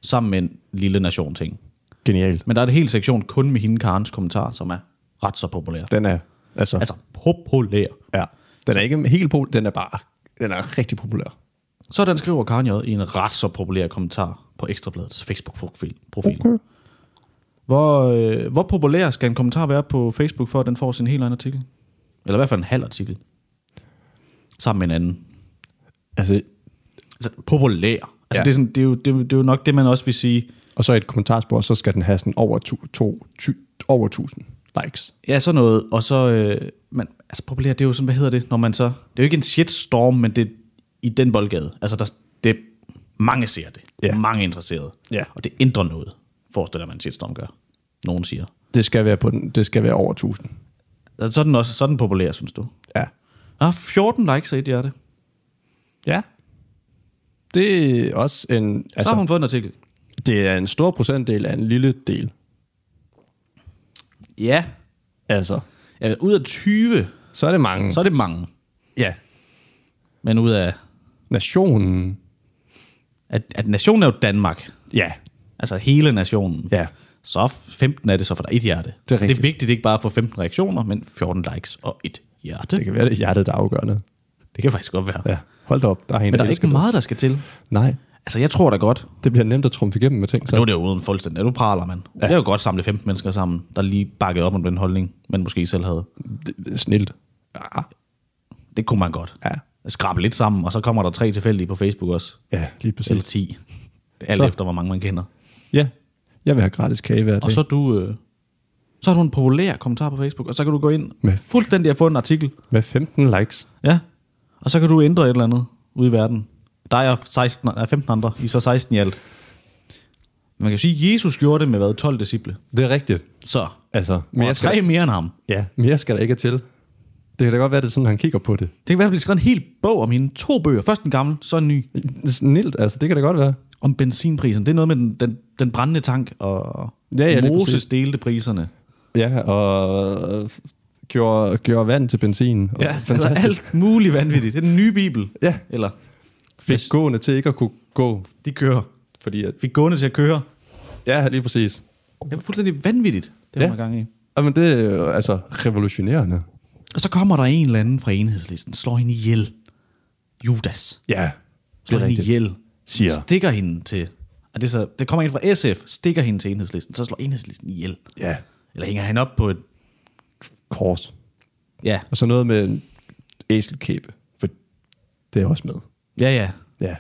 [SPEAKER 5] sammen med en lille nation ting.
[SPEAKER 6] Genialt.
[SPEAKER 5] Men der er en hel sektion kun med hende Karens kommentar, som er ret så populær.
[SPEAKER 6] Den er, altså, altså
[SPEAKER 5] populær.
[SPEAKER 6] ja. Den er ikke helt pol, den er bare, den er rigtig populær.
[SPEAKER 5] Så den skriver Karen J. i en ret så populær kommentar på Ekstrabladets Facebook-profil. Profil. Okay. Hvor, øh, hvor populær skal en kommentar være på Facebook, for at den får sin helt egen artikel? Eller i hvert fald en halv artikel. Sammen med en anden.
[SPEAKER 6] Altså,
[SPEAKER 5] Altså populær. Altså
[SPEAKER 6] Ja.
[SPEAKER 5] det, er sådan, det, er jo, det, er jo- det er jo nok det, man også vil sige.
[SPEAKER 6] Og så et kommentarspor, så skal den have sådan over, to, to, ty, over 1000 likes.
[SPEAKER 5] Ja, sådan noget. Og så, øh, man, altså populær, det er jo sådan, hvad hedder det, når man så... Det er jo ikke en shitstorm, men det er i den boldgade. Altså, der, det, mange ser det.
[SPEAKER 6] Ja.
[SPEAKER 5] Mange er interesserede.
[SPEAKER 6] Ja.
[SPEAKER 5] Og det ændrer noget, forestiller man en shitstorm gør. Nogen siger.
[SPEAKER 6] Det skal være, på den, det skal være over 1000.
[SPEAKER 5] Altså, så er den også så den populær, synes du?
[SPEAKER 6] Ja.
[SPEAKER 5] Ah, 14 likes i et hjerte.
[SPEAKER 6] Ja. Det er også en,
[SPEAKER 5] Altså, så
[SPEAKER 6] altså,
[SPEAKER 5] har hun fået en artikel.
[SPEAKER 6] Det er en stor procentdel af en lille del.
[SPEAKER 5] Ja.
[SPEAKER 6] Altså,
[SPEAKER 5] ja. Ud af 20,
[SPEAKER 6] så er det mange.
[SPEAKER 5] så er det mange.
[SPEAKER 6] ja.
[SPEAKER 5] Men ud af...
[SPEAKER 6] Nationen.
[SPEAKER 5] At, at nationen er jo Danmark.
[SPEAKER 6] Ja.
[SPEAKER 5] Altså hele nationen.
[SPEAKER 6] Ja.
[SPEAKER 5] så 15 er det så for der er et hjerte.
[SPEAKER 6] Det er
[SPEAKER 5] det er vigtigt ikke bare at få 15 reaktioner, men 14 likes og et hjerte.
[SPEAKER 6] Det kan være, det er hjertet, der er afgørende.
[SPEAKER 5] det kan faktisk godt være.
[SPEAKER 6] Ja, hold da op. Der er en,
[SPEAKER 5] Men der er
[SPEAKER 6] elsker
[SPEAKER 5] ikke meget, der skal til.
[SPEAKER 6] det. Nej,
[SPEAKER 5] Altså, jeg tror da godt.
[SPEAKER 6] det bliver nemt at trumfe igennem med ting.
[SPEAKER 5] Så. Nu er det jo uden fuldstændig. Du praler, mand. Ja. Det er jo godt samle 15 mennesker sammen, der lige bakkede op om den holdning, man måske selv havde.
[SPEAKER 6] Det, det er snilt. Ja,
[SPEAKER 5] Det kunne man godt.
[SPEAKER 6] ja,
[SPEAKER 5] Skrabe lidt sammen, og så kommer der tre tilfældige på Facebook også.
[SPEAKER 6] ja lige præcis.
[SPEAKER 5] Eller 10. Alt
[SPEAKER 6] Så.
[SPEAKER 5] efter, hvor mange man kender.
[SPEAKER 6] Ja, jeg vil have gratis kage hver dag.
[SPEAKER 5] Og så er du... Øh, så har du en populær kommentar på Facebook, og så kan du gå ind
[SPEAKER 6] Med-
[SPEAKER 5] fuldstændig og få en artikel.
[SPEAKER 6] Med 15 likes.
[SPEAKER 5] Ja. Og så kan du ændre et eller andet ude i verden. Der er 16, er 15 andre, I så 16 i alt. Man kan sige, at Jesus gjorde det med hvad, 12 disciple.
[SPEAKER 6] Det er rigtigt.
[SPEAKER 5] Så
[SPEAKER 6] Altså,
[SPEAKER 5] mere
[SPEAKER 6] skal,
[SPEAKER 5] tre mere end ham.
[SPEAKER 6] ja, mere skal der ikke til. Det kan da godt være, det er sådan, han kigger på det.
[SPEAKER 5] Det kan være, at der bliver skrevet en hel bog om hende. To bøger. Først en gammel, så en ny.
[SPEAKER 6] Snilt, altså, det kan da godt være.
[SPEAKER 5] Om benzinprisen. Det er noget med den, den, den brændende tank, og
[SPEAKER 6] Ja, ja,
[SPEAKER 5] Moses delte priserne.
[SPEAKER 6] Ja, og gjorde, gjorde vand til benzin. Og
[SPEAKER 5] Ja, altså alt muligt vanvittigt. Det er den nye bibel.
[SPEAKER 6] Ja,
[SPEAKER 5] Eller,
[SPEAKER 6] fik gående til ikke at kunne gå,
[SPEAKER 5] de kører.
[SPEAKER 6] fordi at,
[SPEAKER 5] Fik gående til at køre.
[SPEAKER 6] ja, lige præcis.
[SPEAKER 5] Det er fuldstændig vanvittigt, det
[SPEAKER 6] Ja.
[SPEAKER 5] var gang i.
[SPEAKER 6] Jamen, det er jo, altså revolutionerende.
[SPEAKER 5] Og så kommer der en eller anden fra enhedslisten, slår hende ihjel. Judas.
[SPEAKER 6] Ja,
[SPEAKER 5] Slår hende ihjel.
[SPEAKER 6] Siger.
[SPEAKER 5] Stikker hende til... Og det, er så, det kommer en fra SF, stikker hende til enhedslisten, så slår enhedslisten ihjel.
[SPEAKER 6] Ja,
[SPEAKER 5] Eller hænger han op på et...
[SPEAKER 6] kors.
[SPEAKER 5] Ja,
[SPEAKER 6] Og så noget med en æselkæbe, for det er også med.
[SPEAKER 5] Ja, ja.
[SPEAKER 6] Ja.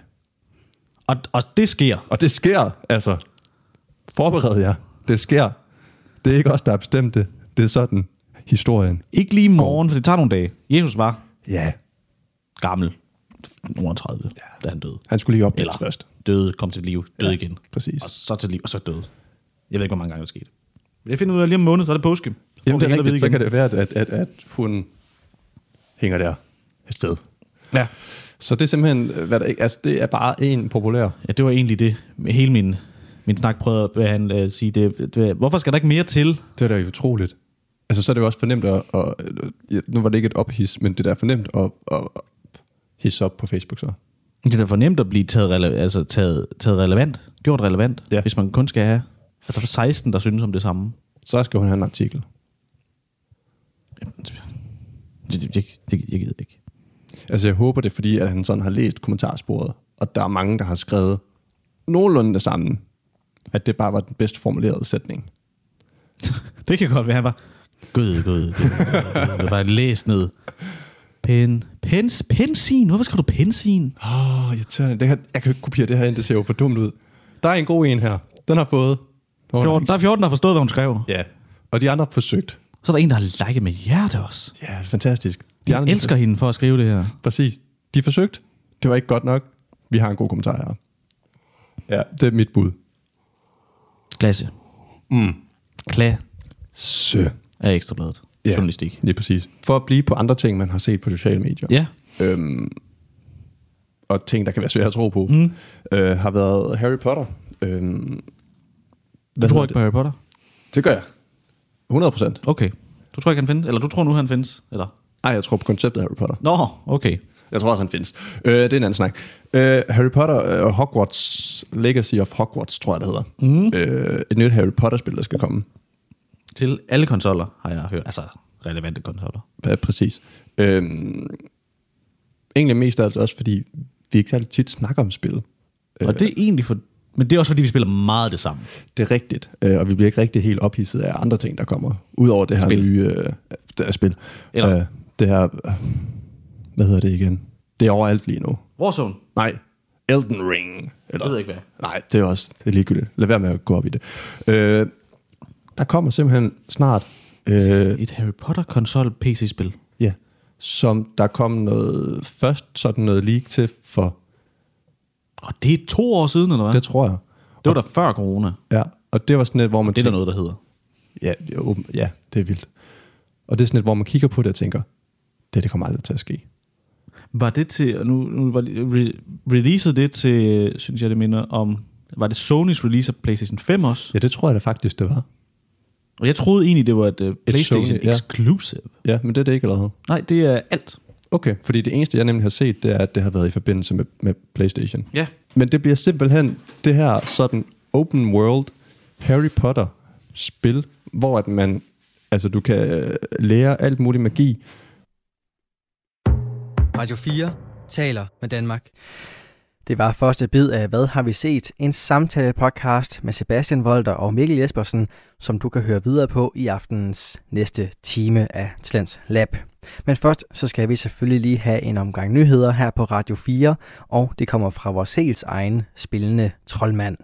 [SPEAKER 5] Og, og det sker.
[SPEAKER 6] Og det sker, altså. Forbered jer. Det sker. Det er ikke os, der har bestemt det. Det er sådan historien.
[SPEAKER 5] Ikke lige i morgen, for det tager nogle dage. Jesus var
[SPEAKER 6] Ja.
[SPEAKER 5] gammel. Nogen 30, ja. da han døde.
[SPEAKER 6] Han skulle lige op
[SPEAKER 5] Eller
[SPEAKER 6] først.
[SPEAKER 5] døde, kom til liv, døde
[SPEAKER 6] Ja,
[SPEAKER 5] igen.
[SPEAKER 6] præcis.
[SPEAKER 5] Og så til liv, og så døde. Jeg ved ikke, hvor mange gange det skete. Men jeg finder ud af lige om en måned, så er det påske.
[SPEAKER 6] Jamen, det er rigtigt. Så kan det være, at, at, at, at hun hænger der et sted.
[SPEAKER 5] Ja.
[SPEAKER 6] Så det er simpelthen, øh, hvad der altså det er bare en populær.
[SPEAKER 5] ja, det var egentlig det. Hele min, min snak prøvede at behandle, at sige, det, det, hvorfor skal der ikke mere til?
[SPEAKER 6] Det er da utroligt. Altså så er det jo også fornemt at, at nu var det ikke et ophis, men det der er fornemt at, at hisse op på Facebook så.
[SPEAKER 5] Det er da for nemt at blive taget, rele- altså taget, taget relevant, gjort relevant,
[SPEAKER 6] Ja.
[SPEAKER 5] hvis man kun skal have altså for 16, der synes om det samme.
[SPEAKER 6] Så skal hun have en artikel.
[SPEAKER 5] Det, det, det, det, jeg gider ikke.
[SPEAKER 6] Altså jeg håber det, fordi at han sådan har læst kommentarsporet, og der er mange, der har skrevet nogenlunde det samme, at det bare var den bedst formulerede sætning. [laughs]
[SPEAKER 5] Det kan godt være, han var, gud, gud, det, var læst ned. Pen, pens, pensin, hvorfor skal du pensin?
[SPEAKER 6] Åh, oh, irriterende. Det her, jeg kan ikke kopiere det her ind, det ser jo for dumt ud. Der er en god en her. Den har fået. Oh,
[SPEAKER 5] 14, der er 14, der har forstået, hvad hun skrev.
[SPEAKER 6] Ja, og de andre har forsøgt.
[SPEAKER 5] Så er der en, der har liket med hjerte også.
[SPEAKER 6] Ja, fantastisk. De
[SPEAKER 5] Jeg
[SPEAKER 6] andre,
[SPEAKER 5] elsker hende for at skrive det her.
[SPEAKER 6] Præcis. De har forsøgt. Det var ikke godt nok. Vi har en god kommentar her. Ja, det er mit bud.
[SPEAKER 5] Klasse. Mm. Kla
[SPEAKER 6] Sø.
[SPEAKER 5] er ekstrabladet.
[SPEAKER 6] Ja.
[SPEAKER 5] Journalistik.
[SPEAKER 6] Lige præcis. For at blive på andre ting, man har set på sociale medier.
[SPEAKER 5] Ja.
[SPEAKER 6] Øhm, og ting, der kan være svære at tro på, mm. øh, har været Harry Potter. Øhm,
[SPEAKER 5] Du tror ikke på Harry Potter?
[SPEAKER 6] det? Det gør jeg. 100 procent.
[SPEAKER 5] Okay. Du tror ikke, han findes? Eller du tror nu, han findes? Eller?
[SPEAKER 6] Nej, jeg tror på konceptet Harry Potter.
[SPEAKER 5] Nå, okay.
[SPEAKER 6] Jeg tror også, han findes. Øh, det er en anden snak. Øh, Harry Potter og Hogwarts, Legacy of Hogwarts, tror jeg, det hedder. Mm. Øh, et nyt Harry Potter-spil, der skal komme.
[SPEAKER 5] Til alle konsoller har jeg hørt. Altså, relevante konsoller.
[SPEAKER 6] Ja, præcis. Øhm, egentlig mest af alt også, fordi vi ikke særlig tit snakker om spil.
[SPEAKER 5] Og det er egentlig for... Men det er også, fordi vi spiller meget det samme.
[SPEAKER 6] Det er rigtigt, øh, og vi bliver ikke rigtig helt ophidset af andre ting, der kommer. Udover det her
[SPEAKER 5] Spil.
[SPEAKER 6] nye øh, spil.
[SPEAKER 5] Eller-
[SPEAKER 6] Øh, det her... Hvad hedder det igen? Det er overalt lige nu.
[SPEAKER 5] Warzone.
[SPEAKER 6] Nej, Elden Ring. Eller,
[SPEAKER 5] Jeg ved ikke, hvad.
[SPEAKER 6] Nej, det er også det er ligegyldigt. Lad være med at gå op i det. Øh, der kommer simpelthen snart... Øh,
[SPEAKER 5] Et Harry Potter konsol PC-spil.
[SPEAKER 6] ja, som der kom noget... Først sådan noget leak til for...
[SPEAKER 5] Og det er to år siden, eller hvad?
[SPEAKER 6] Det tror jeg.
[SPEAKER 5] det var da før corona.
[SPEAKER 6] Ja, og det var sådan et, hvor man
[SPEAKER 5] Det er der
[SPEAKER 6] tænker-
[SPEAKER 5] noget, der hedder.
[SPEAKER 6] Ja, jo, ja, det er vildt. Og det er sådan et, hvor man kigger på det og tænker, det, det kommer aldrig til at ske.
[SPEAKER 5] Var det til, og nu, nu var re, releasede det til, synes jeg det minder om, var det Sonys release af PlayStation 5 også?
[SPEAKER 6] Ja, det tror jeg da faktisk, det var.
[SPEAKER 5] Og jeg troede egentlig, det var et uh, PlayStation
[SPEAKER 6] Sony, ja.
[SPEAKER 5] exclusive.
[SPEAKER 6] Ja, men det er det ikke allerede.
[SPEAKER 5] Nej, det er alt.
[SPEAKER 6] Okay, fordi det eneste, jeg nemlig har set, det er, at det har været i forbindelse med, med PlayStation.
[SPEAKER 5] Ja.
[SPEAKER 6] Men det bliver simpelthen det her sådan open world Harry Potter spil, hvor at man, altså du kan øh, lære alt muligt magi.
[SPEAKER 4] Radio 4 taler med Danmark.
[SPEAKER 1] Det var første bid af Hvad har vi set? En samtale-podcast med Sebastian Volter og Mikkel Jespersen, som du kan høre videre på i aftenens næste time af Slens Lab. Men først så skal vi selvfølgelig lige have en omgang nyheder her på Radio 4, og det kommer fra vores helt egen spillende troldmand.